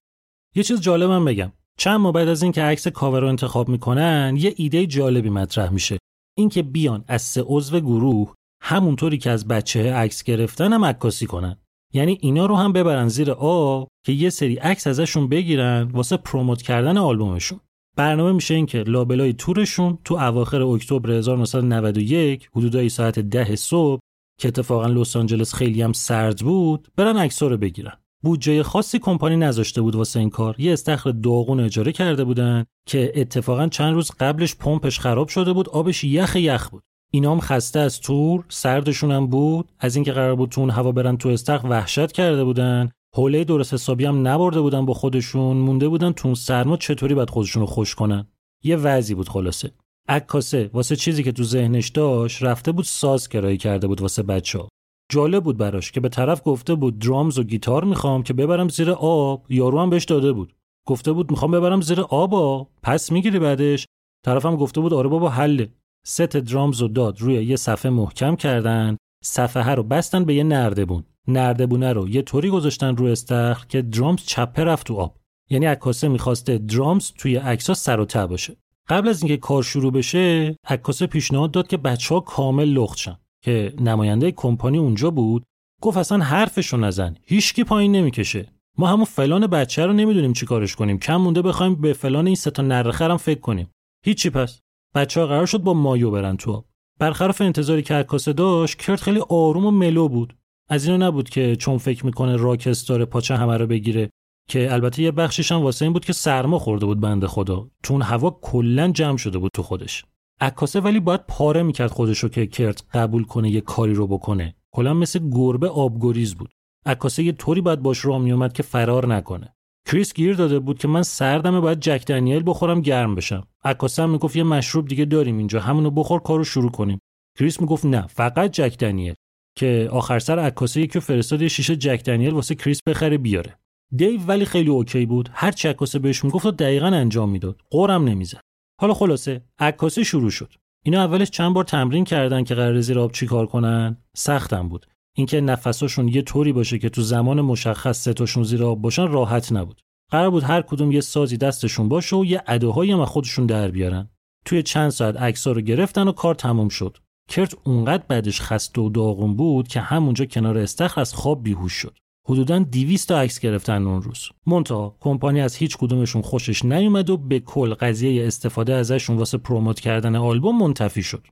یه چیز جالبم بگم. چند ماه بعد از اینکه عکس کاور رو انتخاب می‌کنن یه ایده جالبی مطرح میشه. اینکه بیان از سه عضو گروه همونطوری که از بچه عکس گرفتن هم عکاسی کنن. یعنی اینا رو هم ببرن زیر آب که یه سری عکس ازشون بگیرن واسه پروموت کردن آلبومشون. برنامه میشه این که لابلای تورشون تو اواخر اکتبر 1991 حدودای ساعت ده صبح که اتفاقا لس آنجلس خیلی هم سرد بود برن عکسا رو بگیرن. بودجه خاصی کمپانی نذاشته بود واسه این کار. یه استخر داغون اجاره کرده بودن که اتفاقا چند روز قبلش پمپش خراب شده بود آبش یخ یخ بود. اینا هم خسته از تور سردشون هم بود. از اینکه قرار بود تو اون هوا برن تو استخر وحشت کرده بودن. حوله درست حسابی هم نبرده بودن با خودشون مونده بودن تو سرما چطوری باید خودشون رو خوش کنن. یه وضعی بود خلاصه. عکاسه واسه چیزی که تو ذهنش داشت رفته بود ساز کرایه کرده بود واسه بچه ها. جالب بود براش که به طرف گفته بود درامز و گیتار می‌خوام که ببرم زیر آب. یارو هم بهش داده بود. گفته بود می‌خوام ببرم زیر آب پس می‌گیری بعدش. طرفم گفته بود آره بابا حله. ست درامز رو داد روی یه صفحه محکم کردن. صفحه رو بستن به یه نردبون نردبونه رو یه طوری گذاشتن رو استخر که درامز چپه رفت تو آب. یعنی عکاسه می‌خواسته درامز توی عکسا سر و ته باشه. قبل از اینکه کار شروع بشه عکاسه پیشنهاد داد که بچه ها کامل لخت شن که نماینده کمپانی اونجا بود. گفت اصلا حرفشو نزن هیچکی پایین نمی‌کشه. ما همون فلان بچه رو نمی‌دونیم چی کارش کنیم. کم مونده بخوایم به فلان این سه تا نرخرم فکر کنیم. هیچی پس. بچه ها قرار شد با مایو برن تو برخلاف انتظاری که عکاسه داشت کرد خیلی آروم و ملو بود. از اینو نبود که چون فکر می‌کنه راکستار پاچه همه رو بگیره که البته یه بخشش هم واسه این بود که سرما خورده بود بنده خدا. چون هوا کلا جمع شده بود تو خودش. عکاسه ولی باید پاره می‌کرد خودشو که کرد قبول کنه یه کاری رو بکنه. کلا مثل گربه آبگریز بود. عکاسه یه طوری باید باش راه میومد که فرار نکنه. کریس گیر داده بود که من سردمه باید جک دنیل بخورم گرم بشم. عکاسه هم می‌گفت یه مشروب دیگه داریم اینجا همونو بخور کارو شروع کنیم. کریس می‌گفت نه فقط Jack Daniel. که آخر سر عکاسه یکی فرستاد یه شیشه Jack Daniel واسه کریس بخره بیاره. دیو ولی خیلی اوکی بود. هر چی عکاسه بهش می‌گفت دقیقا انجام می‌داد. غرم نمی‌زد. حالا خلاصه عکاسی شروع شد. اینا اولش چند بار تمرین کردن که قراره زیر آب چیکار کنن؟ سختم بود. اینکه نفساشون یه طوری باشه که تو زمان مشخص سه تاشون زیر آب باشن راحت نبود. قرار بود هر کدوم یه سازی دستشون باشه و یه اداهایی هم خودشون در بیارن. توی چند ساعت عکس‌ها رو گرفتن و کار تموم شد. کرت اونقدر بعدش خسته و داغون بود که همونجا کنار استخر از خواب بیهوش شد. حدودا 200 تا عکس گرفتن اون روز. مونتا کمپانی از هیچ کدومشون خوشش نیومد و به کل قضیه استفاده ازشون واسه پروموت کردن آلبوم منتفی شد.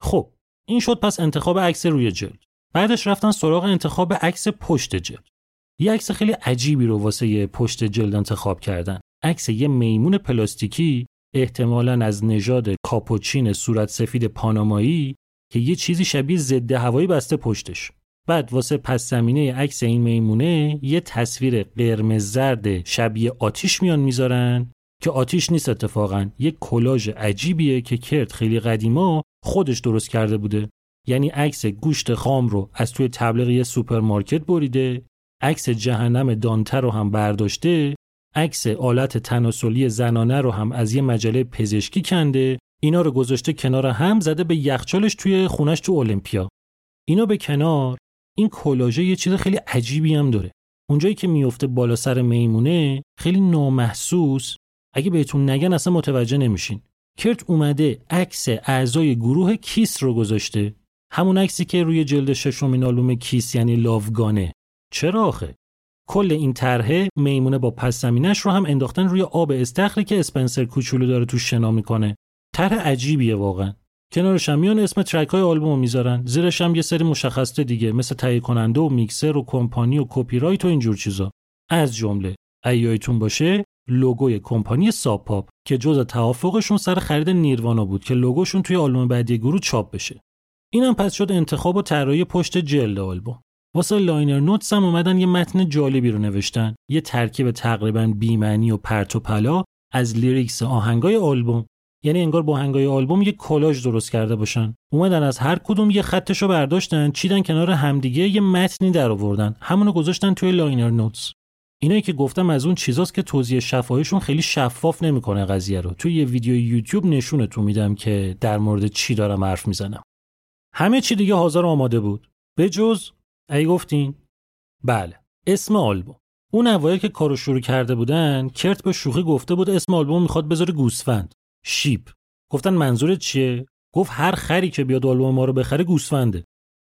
خب این شد پس انتخاب عکس روی جلد. بعدش رفتن سراغ انتخاب عکس پشت جلد. یه عکس خیلی عجیبی رو واسه یه پشت جلد انتخاب کردن. عکس یه میمون پلاستیکی احتمالا از نژاد کاپوچین صورت سفید پانامایی که یه چیزی شبیه ضد هوایی بسته پشتش. بعد واسه پس زمینه عکس این میمونه یه تصویر قرمز زرد شبیه آتیش میان می‌ذارن که آتیش نیست اتفاقا یه کلاژ عجیبیه که کرت خیلی قدیما خودش درست کرده بوده. یعنی عکس گوشت خام رو از توی تبلیغ یه سوپرمارکت بریده عکس جهنم دانته رو هم برداشته عکس آلت تناسلی زنانه رو هم از یه مجله پزشکی کنده اینا رو گذاشته کنار هم زده به یخچالش توی خونش تو المپیا اینا به کنار این کلاژه یه چیز خیلی عجیبی هم داره. اونجایی که میفته بالا سر میمونه خیلی نامحسوس. اگه بهتون نگن اصلا متوجه نمیشین. کرت اومده عکس اعضای گروه کیس رو گذاشته. همون عکسی که روی جلد ششمین آلبوم کیس یعنی لاوگانه. چرا آخه؟ کل این طرحه میمونه با پس زمینش رو هم انداختن روی آب استخری که اسپنسر کوچولو داره توش شنا می‌کنه. طرح عجیبیه واقعا. کنارش هم میان اسم ترک های آلبوم رو می‌ذارن. زیرش هم یه سری مشخصه دیگه مثل تهیه کننده و میکسر و کمپانی و کپی رایت و اینجور چیزا. از جمله یادتون باشه لوگوی کمپانی Sub Pop که جز توافقشون سر خرید نیروانا بود که لوگوشون توی آلبوم بعدی گروه چاپ بشه. اینم پس شد انتخاب و طراحی پشت جلد آلبوم. واسه liner notes هم اومدن یه متن جالبی رو نوشتن. یه ترکیب تقریبا بیمعنی و پرت و پلا از lyrics آهنگای آلبوم. یعنی انگار با آهنگای آلبوم یه کلاژ درست کرده باشن. اومدن از هر کدوم یه خطشو برداشتن چیدن کنار همدیگه یه متنی در آوردن همونو گذاشتن توی liner notes. اینایی که گفتم از اون چیزاست که توضیح شفاهیشون خیلی شفاف نمی‌کنه قضیه رو. توی یه ویدیو یوتیوب نشونتون میدم که در مورد چی دارم حرف می‌زنم. همه چی دیگه حاضر آماده بود. به جز ای گفتین؟ بله اسم آلبوم. اون اوایل که کارو شروع کرده بودن کرت به شوخی گفته بود اسم آلبوم می‌خواد بذاره گوسفند. شیپ. گفتن منظورت چیه؟ گفت هر خری که بیاد آلبوم ما رو بخره گوسفنده.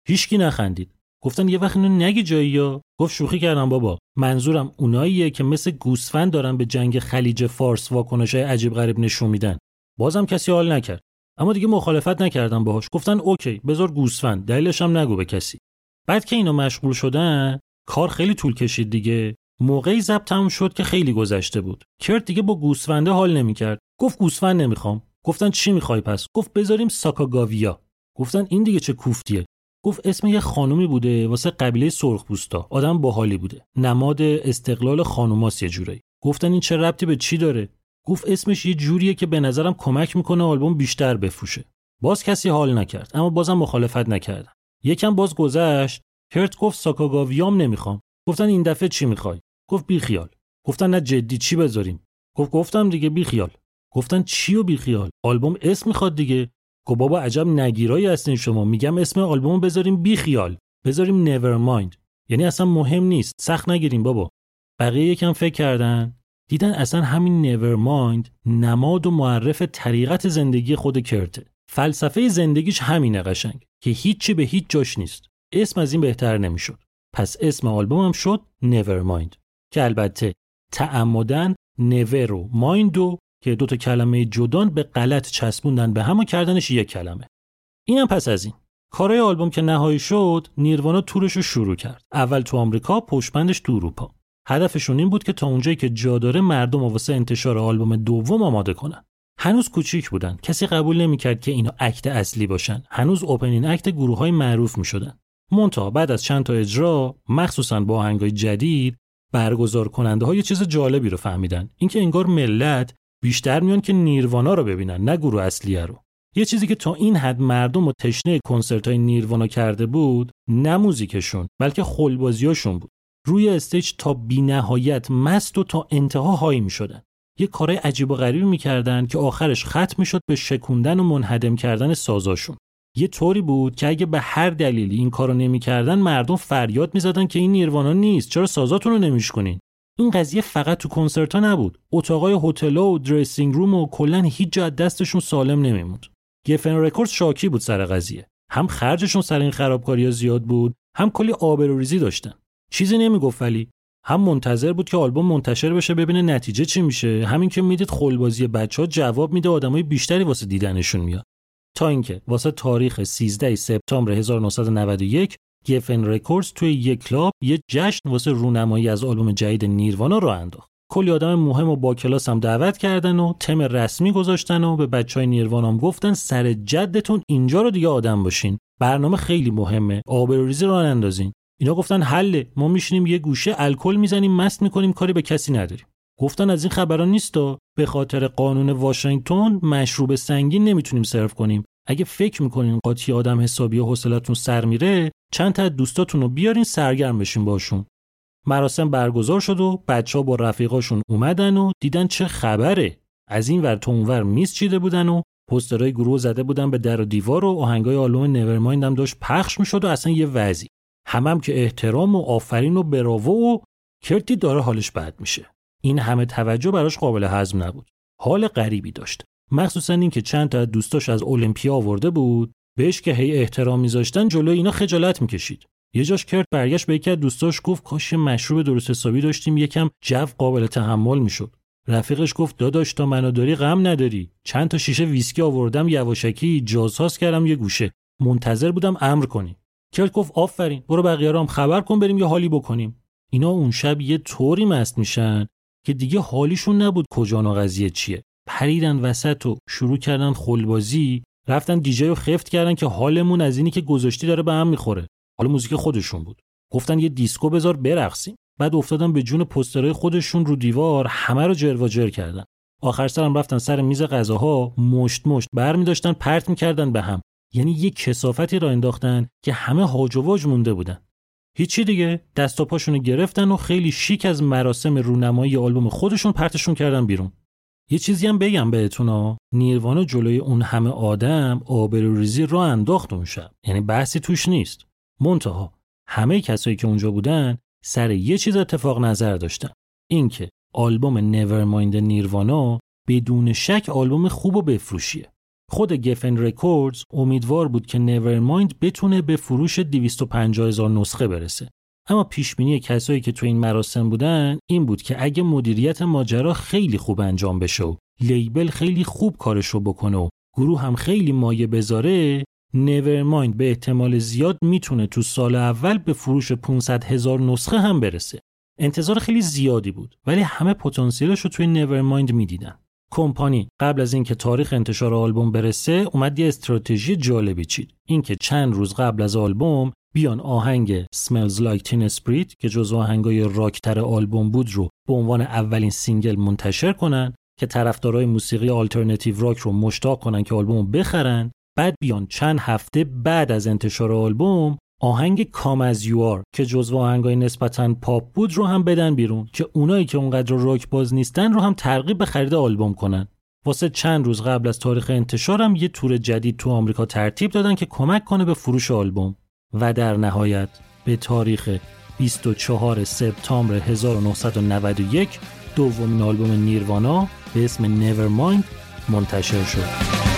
هیچکی نخندید. گفتن یه وقت اینو نگی جایی یا؟ گفت شوخی کردم بابا. منظورم اوناییه که مثل گوسفند دارن به جنگ خلیج فارس واکنشای عجیب غریب نشون میدن. بازم کسی حال نکرد. اما دیگه مخالفت نکردم باهاش. گفتن اوکی بذار گوسفند. دلیلش هم نگو به کسی. بعد که اینا مشغول شدن کار خیلی طول کشید دیگه. موقعی ضبط تموم شد که خیلی گذشته بود. کرد دیگه با گوسفنده حال نمی‌کرد. گفت گوسفند نمی‌خوام. گفتن چی می‌خوای پس؟ گفت بذاریم ساکاگاویا. گفتن این دیگه چه کوفتیه؟ گفت اسم یه خانومی بوده واسه قبیله سرخپوستا. آدم باحالی بوده. نماد استقلال خانوماس یه جورایی. گفتن این چه ربطی به چی داره؟ گفت اسمش یه جوریه که به نظرم کمک می‌کنه آلبوم بیشتر بفروشه. باز کسی حال نکرد اما بازم مخالفت نکردن. یکم باز گذشت. کرت گفت ساکاگاویام نمی‌خوام. گفتن این دفعه چی می‌خوای؟ گفت بی خیال گفتن نه جدی چی بذاریم؟ گفت گفتم دیگه بی خیال گفتن چی و بی خیال آلبوم اسم می‌خواد دیگه. گفت بابا عجب نگیرایی هستین شما. میگم اسم آلبوم بذاریم بی خیال بذاریم نیور مایند یعنی اصلا مهم نیست. سخت نگیریم بابا. بقیه یکم فکر کردن. دیدن اصلا همین نیور مایند نماد و معرف طریقت زندگی خود کرته. فلسفه زندگیش همینه قشنگ. که هیچی به هیچ جاش نیست. اسم از این بهتر نمی‌شد. پس اسم آلبومم شد مایند که البته تعمدن نور و مایندو که دوتا کلمه جدان به غلط چسبوندن به هم و کردنش یک کلمه. اینم پس از این. کارای آلبوم که نهایی شد نیروانا تورش رو شروع کرد. اول تو آمریکا پشتبندش تو اروپا. هدفشون این بود که تا اونجایی که جا داره مردم واسه انتشار آلبوم دوم آماده کنن. هنوز کوچیک بودن. کسی قبول نمی‌کرد که اینا اکت اصلی باشن. هنوز اوپنین اکت گروه های معروف می‌شدن. مونتا بعد از چند تا اجرا مخصوصا با آهنگای جدید برگزار کننده های چیز جالبی رو فهمیدن. اینکه انگار ملت بیشتر میان که نیروانا رو ببینن نه گروه اصلیه رو. یه چیزی که تا این حد مردم و تشنه کنسرت های نیروانا کرده بود نه موزیکشون بلکه خلبازیاشون بود. روی stage تا بینهایت مست و تا انتها high می شدن. یه کارهای عجیب و غریبی می‌کردن که آخرش ختم می‌شد به شکوندن و منهدم کردن سازاشون. یه طوری بود که اگه به هر دلیلی این کارو نمی‌کردن مردم فریاد می‌زدن که این نیروانا نیست چرا سازاتون رو نمیشکنین این قضیه فقط تو کنسرت ها نبود. اتاقای هتل‌ها و dressing room و کلا هیچ جا دستشون سالم نمیموند. Geffen Records شاکی بود سر قضیه. هم خرجشون سر این خرابکاری زیاد بود هم کلی آبروریزی داشتن. چیزی نمی‌گفت ولی هم منتظر بود که آلبوم منتشر بشه ببینه نتیجه چی میشه. همین که می‌دید خلبازی بچه ها جواب میده آدمای بیشتری واسه دیدنشون میاد. تا اینکه واسه تاریخ 13 سپتامبر 1991 Geffen Records توی یک کلاب یه جشن واسه رونمایی از آلبوم جدید نیروانا راه انداخت. کلی آدم مهم و با کلاس هم دعوت کردن و تم رسمی گذاشتن و به بچه های نیروانا هم گفتن سر جدتون اینجا رو دیگه آدم باشین. برنامه خیلی مهمه. آبروریزی راه نندازین. اینا گفتن حله ما میشینیم یه گوشه الکل می‌زنیم مست می‌کنیم کاری به کسی نداریم. گفتن از این خبران نیست به خاطر قانون واشنگتن مشروب سنگین نمی‌تونیم سرو کنیم. اگه فکر می‌کنین قاطی آدم حسابی و حوصلتون سر میره چند تا دوستاتون رو بیارین سرگرم بشین باشون. مراسم برگزار شد و بچه ها با رفیقاشون اومدن و دیدن چه خبره. از این ور تا ور میز چیده بودن و پسترهای گروه زده بودن به در و دیوار و آهنگای آلبوم نورمایند هم داشت پخش می‌شد و اصلا یه وضعی. همم هم که احترام و آفرین و براوو و کرتی داره حالش بد میشه. این همه توجه براش قابل هضم نبود. حال غریبی داشت. مخصوصا اینکه چند تا دوستاش از المپیا آورده بود بهش که هی احترام میذاشتن جلوی اینا خجالت می‌کشید. یه جاش کرد برگشت به یکی از دوستاش گفت کاش مشروب درست حسابی داشتیم یکم جو قابل تحمل می‌شد. رفیقش گفت داداش تا منو داری غم نداری. چند تا شیشه ویسکی آوردم یواشکی جازهاس کردم یه گوشه. منتظر بودم امر کنی. کرت گفت آفرین برو بقیه رو هم خبر کن بریم یه حالی بکنیم. اینا اون شب یه طوری مست میشن که دیگه حالیشون نبود کجا قضیه چیه. پریدن وسط و شروع کردن خلبازی رفتن دیجی رو خفت کردن که حالمون از اینی که گذاشتی داره به هم می‌خوره. حالا موزیک خودشون بود. گفتن یه دیسکو بذار برقصیم. بعد افتادن به جون پسترهای خودشون رو دیوار همه رو جر کردن. آخر سرم رفتن سر میز غذاها مشت مشت بر می داشتن پرت می‌کردن به هم. یعنی یه کسافتی را انداختن که همه هاج و مونده بودن. هیچی دیگه دست و پاشونو گرفتن و خیلی شیک از مراسم رونمایی آلبوم خودشون پرتشون کردن بیرون. یه چیزی هم بگم بهتون نیروانا جلوی اون همه آدم آبروریزی رو انداخت اون شب. یعنی بحثی توش نیست. منتها همه کسایی که اونجا بودن سر یه چیز اتفاق نظر داشتن. اینکه آلبوم نیورمایند نیروانا بدون شک آلبوم خوب و بفروشیه. خود Geffen Records امیدوار بود که Nevermind بتونه به فروش 250 هزار نسخه برسه. اما پیشبینی کسایی که تو این مراسم بودن این بود که اگه مدیریت ماجرا خیلی خوب انجام بشه و label خیلی خوب کارشو بکنه و گروه هم خیلی مایه بذاره Nevermind به احتمال زیاد می‌تونه تو سال اول به فروش 500 هزار نسخه هم برسه. انتظار خیلی زیادی بود ولی همه پتانسیلش رو توی Nevermind می‌دیدن. کمپانی قبل از اینکه تاریخ انتشار آلبوم برسه اومد یه استراتژی جالبی چید. اینکه چند روز قبل از آلبوم بیان آهنگ Smells Like Teen Spirit که جزو آهنگای راکتر آلبوم بود رو به عنوان اولین single منتشر کنن که طرفدارای موسیقی آلترناتیو راک رو مشتاق کنن که آلبوم بخرن بعد بیان چند هفته بعد از انتشار آلبوم آهنگ کام از یوار که جزو آهنگای نسبتا پاپ بود رو هم بدن بیرون که اونایی که اونقدر راک باز نیستن رو هم ترغیب به خرید آلبوم کنن واسه چند روز قبل از تاریخ انتشارم یه تور جدید تو آمریکا ترتیب دادن که کمک کنه به فروش آلبوم و در نهایت به تاریخ 24 سپتامبر 1991 دومین آلبوم نیروانا به اسم Nevermind منتشر شد.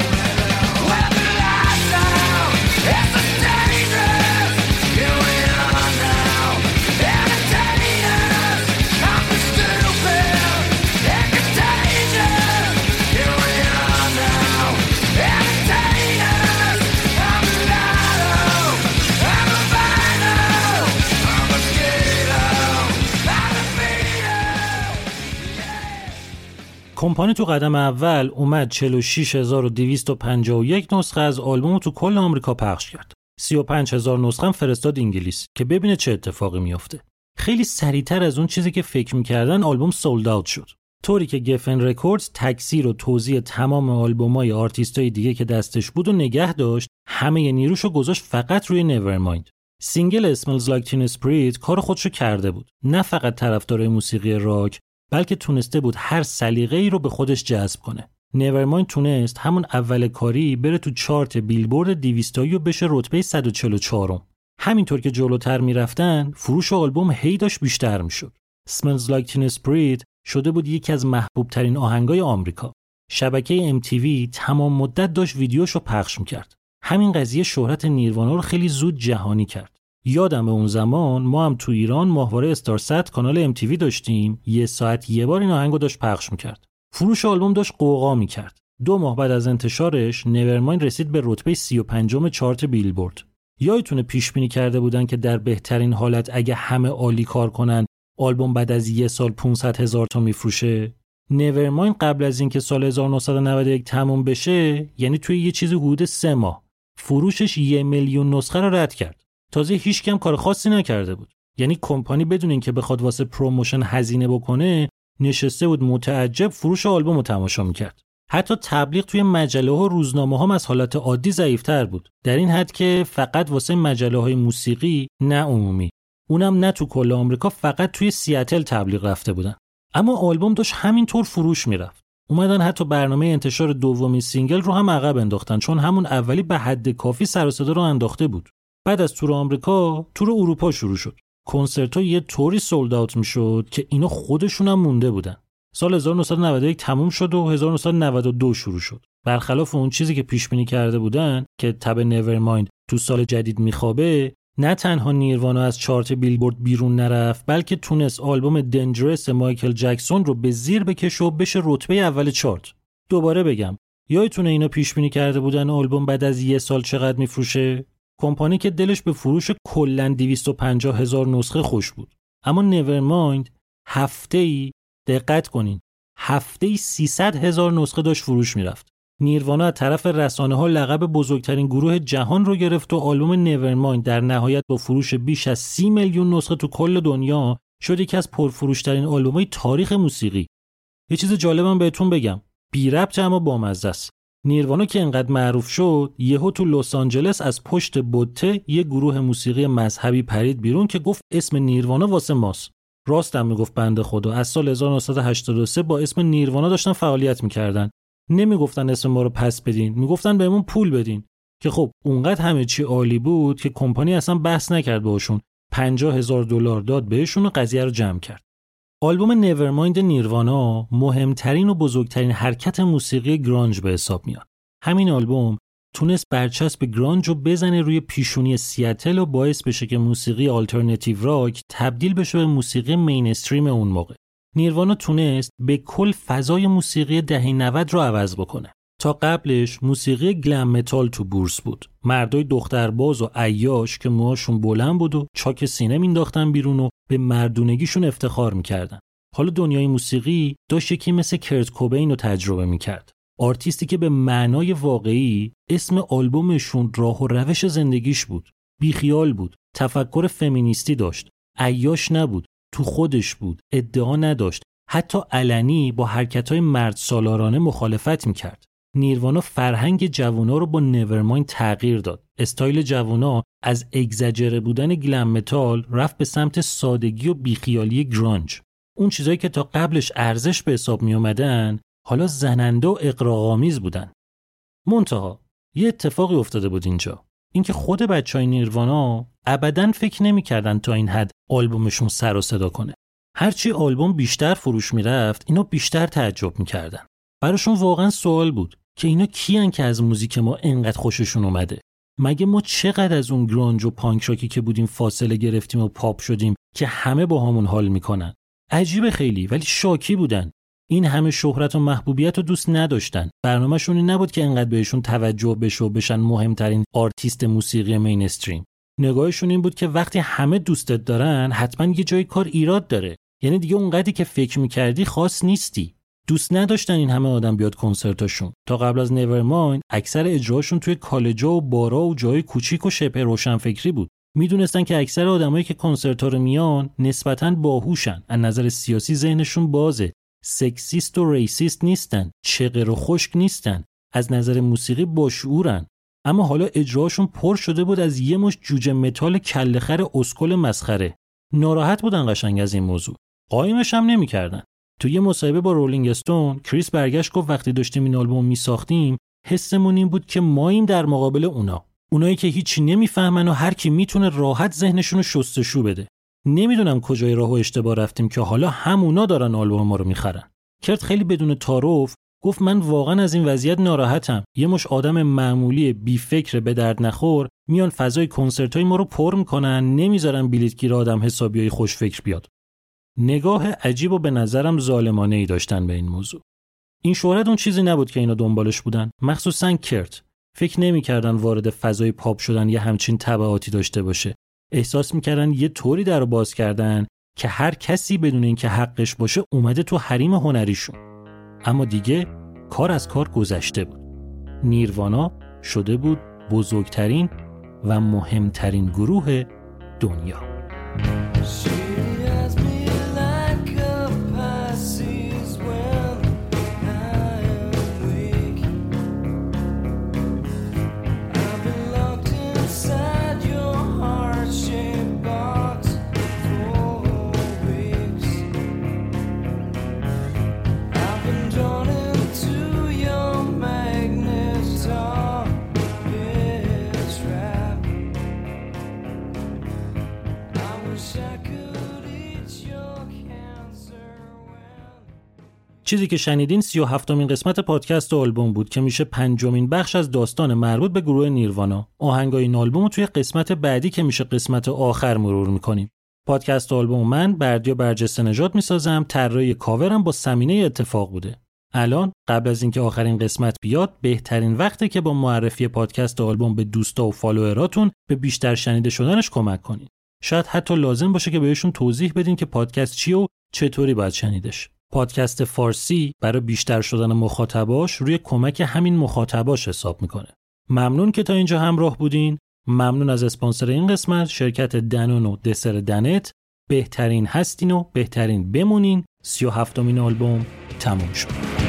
کمپانی تو قدم اول اومد 46251 نسخه از آلبوم تو کل آمریکا پخش کرد. 35000 نسخه هم فرستاد انگلیس که ببینه چه اتفاقی میافته. خیلی سریعتر از اون چیزی که فکر می‌کردن آلبوم sold out شد. طوری که Geffen Records تکثیر و توزیع تمام آلبومای آرتیستای دیگه که دستش بود و نگه داشت همه نیروشو گذاشت فقط روی Nevermind Smells Like Teen Spirit کار خودشو کرده بود نه فقط طرفدارای موسیقی راک بلکه تونسته بود هر سلیقه ای رو به خودش جذب کنه. نیورمایند تونست همون اول کاری بره تو چارت بیلبورد 200 و بشه رتبه 144 همینطور که جلوتر می‌رفتن فروش آلبوم هی داشت بیشتر می‌شد. Smells Like Teen Spirit شده بود یکی از محبوب ترین آهنگای آمریکا. شبکه MTV تمام مدت داشت ویدیوشو پخش می‌کرد. همین قضیه شهرت نیروانا رو خیلی زود جهانی کرد. یادم اون زمان ما هم تو ایران ماهواره استارست کانال ام داشتیم. یه ساعت یه بار این آهنگو داشت پخش می‌کرد. فروش آلبوم داشت غوغا می‌کرد. دو ماه بعد از انتشارش Nevermind رسید به رتبه 35 چارت بیلبورد. یادتونه پیش بینی کرده بودن که در بهترین حالت اگه همه عالی کار کنن آلبوم بعد از یه سال 500 هزار تا میفروشه؟ Nevermind قبل از اینکه سال 1991 تموم بشه یعنی توی یه چیزی حدود سه ماه. فروشش یه میلیون نسخه رو رد کرد. تازه هیچکی هم کار خاصی نکرده بود. یعنی کمپانی بدون اینکه بخواد واسه promotion هزینه بکنه نشسته بود متعجب فروش آلبوم رو تماشا می‌کرد. حتی تبلیغ توی مجله و روزنامه هم از حالت عادی ضعیفتر بود. در این حد که فقط واسه مجله های موسیقی نه عمومی. اونم نه تو کل آمریکا فقط توی سیاتل تبلیغ رفته بودن. اما آلبوم داشت همینطور فروش می‌رفت. اومدن حتی برنامه انتشار دومین single رو هم عقب انداختن چون همون اولی به حد کافی سر رو انداخته بود. بعد از تور آمریکا تور اروپا شروع شد. کنسرت ها یه طوری سولد اوت می‌شد که اینا خودشون هم مونده بودن. سال 1991 تموم شد و 1992 شروع شد. برخلاف اون چیزی که پیش بینی کرده بودن که تب نیورمایند تو سال جدید میخوابه نه تنها نیروانا از چارت بیلبورد بیرون نرفت بلکه تونست آلبوم دنجرس مایکل جکسون رو به زیر بکشه و بشه رتبه اول چارت. دوباره بگم یادتونه اینا پیش بینی کرده بودن آلبوم بعد از یه سال چقدر میفروشه؟ کمپانی که دلش به فروش کلا 250 هزار نسخه خوش بود. اما نیورمایند هفته ای دقت کنین هفته ای 300 هزار نسخه داشت فروش می‌رفت. نیروانا از طرف رسانه ها لقب بزرگترین گروه جهان رو گرفت و آلبوم نیورمایند در نهایت با فروش بیش از 30 میلیون نسخه تو کل دنیا شد یکی از پرفروشترین آلبوم‌های تاریخ موسیقی. یه چیز جالبم بهتون بگم بی ربط اما بامزه است. نیروانا که انقدر معروف شد یهو تو لس آنجلس از پشت بوته یه گروه موسیقی مذهبی پرید بیرون که گفت اسم نیروانا واسه ماست. راستم می‌گفت بنده خدا از سال 1983 با اسم نیروانا داشتن فعالیت می‌کردن. نمی‌گفتن اسم ما رو پس بدین می‌گفتن بهمون پول بدین. که خب اونقدر همه چی عالی بود که کمپانی اصلا بحث نکرد باشون 50 هزار دلار داد بهشون و قضیه رو جمع کرد. آلبوم نیورمایند نیروانا مهمترین و بزرگترین حرکت موسیقی گرانج به حساب میاد. همین آلبوم تونست برچسب گرانج رو بزنه روی پیشونی سیاتل و باعث بشه که موسیقی آلترنتیو راک تبدیل بشه به موسیقی mainstream اون موقع. نیروانا تونست به کل فضای موسیقی دهه 90 رو عوض بکنه. تا قبلش موسیقی glam metal تو بورس بود. مردای دخترباز و عیاش که موهاشون بلند بود و چاک سینه مینداختن بیرون و به مردونگیشون افتخار می‌کردن. حالا دنیای موسیقی داشت یکی مثل کرت کوبین رو تجربه می‌کرد. آرتیستی که به معنای واقعی اسم آلبومشون راه و روش زندگیش بود. بیخیال بود. تفکر فمینیستی داشت. عیاش نبود. تو خودش بود. ادعا نداشت. حتی علنی با حرکتهای مرد سالارانه مخالفت می‌کرد. نیروانا فرهنگ جوونا رو با Nevermind تغییر داد. استایل جوونا از اگزجره بودن glam metal رفت به سمت سادگی و بیخیالی گرانج. اون چیزایی که تا قبلش ارزش به حساب می اومدن حالا زننده و اقراغامیز بودن. منتها یه اتفاقی افتاده بود اینجا. اینکه خود بچه های نیروانا ابدا فکر نمی‌کردن تا این حد آلبومشون سر و صدا کنه. هرچی آلبوم بیشتر فروش می‌رفت اینا بیشتر تعجب می‌کردن. براشون واقعا سوال بود که اینا کیان که از موزیک ما انقدر خوششون اومده. مگه ما چقدر از اون گرانج و پانک راکی که بودیم فاصله گرفتیم و پاپ شدیم که همه با همون حال می‌کنن؟ عجیبه خیلی ولی شاکی بودن. این همه شهرت و محبوبیت رو دوست نداشتن. برنامهشون نبود که انقدر بهشون توجه بشه و بشن مهمترین آرتیست موسیقی mainstream. نگاهشون این بود که وقتی همه دوستت دارن حتما یه جای کار ایراد داره. یعنی دیگه اونقدری که فکر می‌کردی خاص نیستی. دوست نداشتن این همه آدم بیاد کنسرتاشون تا قبل از Nevermind اکثر اجراشون توی کالج‌ها و بارا و جای کوچیک و شبه روشنفکری بود. می‌دونستن که اکثر آدمایی که کنسرت رو میان نسبتا باهوشن. از نظر سیاسی ذهنشون بازه. sexist و racist نیستن. چغر و خشک نیستن. از نظر موسیقی باشعورن. اما حالا اجراشون پر شده بود از یه مشت جوجه متال کله‌خر اسکل مسخره. ناراحت بودن قشنگ از این موضوع. قایمش هم نمی‌کردن. تو یه مصاحبه با رولینگ استون کریس برگشت گفت وقتی داشتیم این آلبوم میساختیم حسمون این بود که ماییم در مقابل اونا. اونایی که هیچی نمی‌فهمن و هر کی می‌تونه راحت ذهنشون رو شستشو بده. نمی‌دونم کجای راهو اشتباه رفتیم که حالا همونا دارن آلبوم ما رو می‌خرن. کرد خیلی بدون تعارف گفت من واقعا از این وضعیت ناراحتم. یه مش آدم معمولی بی فکر به درد نخور میان فضای کنسرت های ما رو پر می‌کنن نمی‌ذارن بلیتگیر آدم حسابی خوش فکر بیاد. نگاه عجیب و به نظرم ظالمانه ای داشتن به این موضوع. این شهرت اون چیزی نبود که اینا دنبالش بودن. مخصوصا کرت فکر نمی‌کردن وارد فضای پاپ شدن یه همچین تبعاتی داشته باشه. احساس می‌کردن یه طوری در باز کردن که هر کسی بدون اینکه حقش باشه اومده تو حریم هنریشون. اما دیگه کار از کار گذشته بود. نیروانا شده بود بزرگترین و مهمترین گروه دنیا. چیزی که شنیدین سی و قسمت پادکست آلبوم بود که میشه پنجمین بخش از داستان مربوط به گروه نیروانا. آهنگای این آلبوم رو توی قسمت بعدی که میشه قسمت آخر مرور می‌کنیم. پادکست آلبوم من بردیا برجسته نجات می‌سازم طراحی کاورم با سمینه اتفاق بوده. الان قبل از اینکه آخرین قسمت بیاد بهترین وقته که با معرفی پادکست آلبوم به دوستا و فالووراتون به بیشتر شنیده شدنش کمک کنید. شاید حتی لازم باشه که بهشون توضیح بدین که پادکست چیه و چطوری باید شنیدش. پادکست فارسی برای بیشتر شدن مخاطباش روی کمک همین مخاطباش حساب می‌کنه. ممنون که تا اینجا همراه بودین. ممنون از اسپانسر این قسمت شرکت دنون و دسر دنت بهترین هستین و بهترین بمونین. سی و هفتمین آلبوم تموم شد.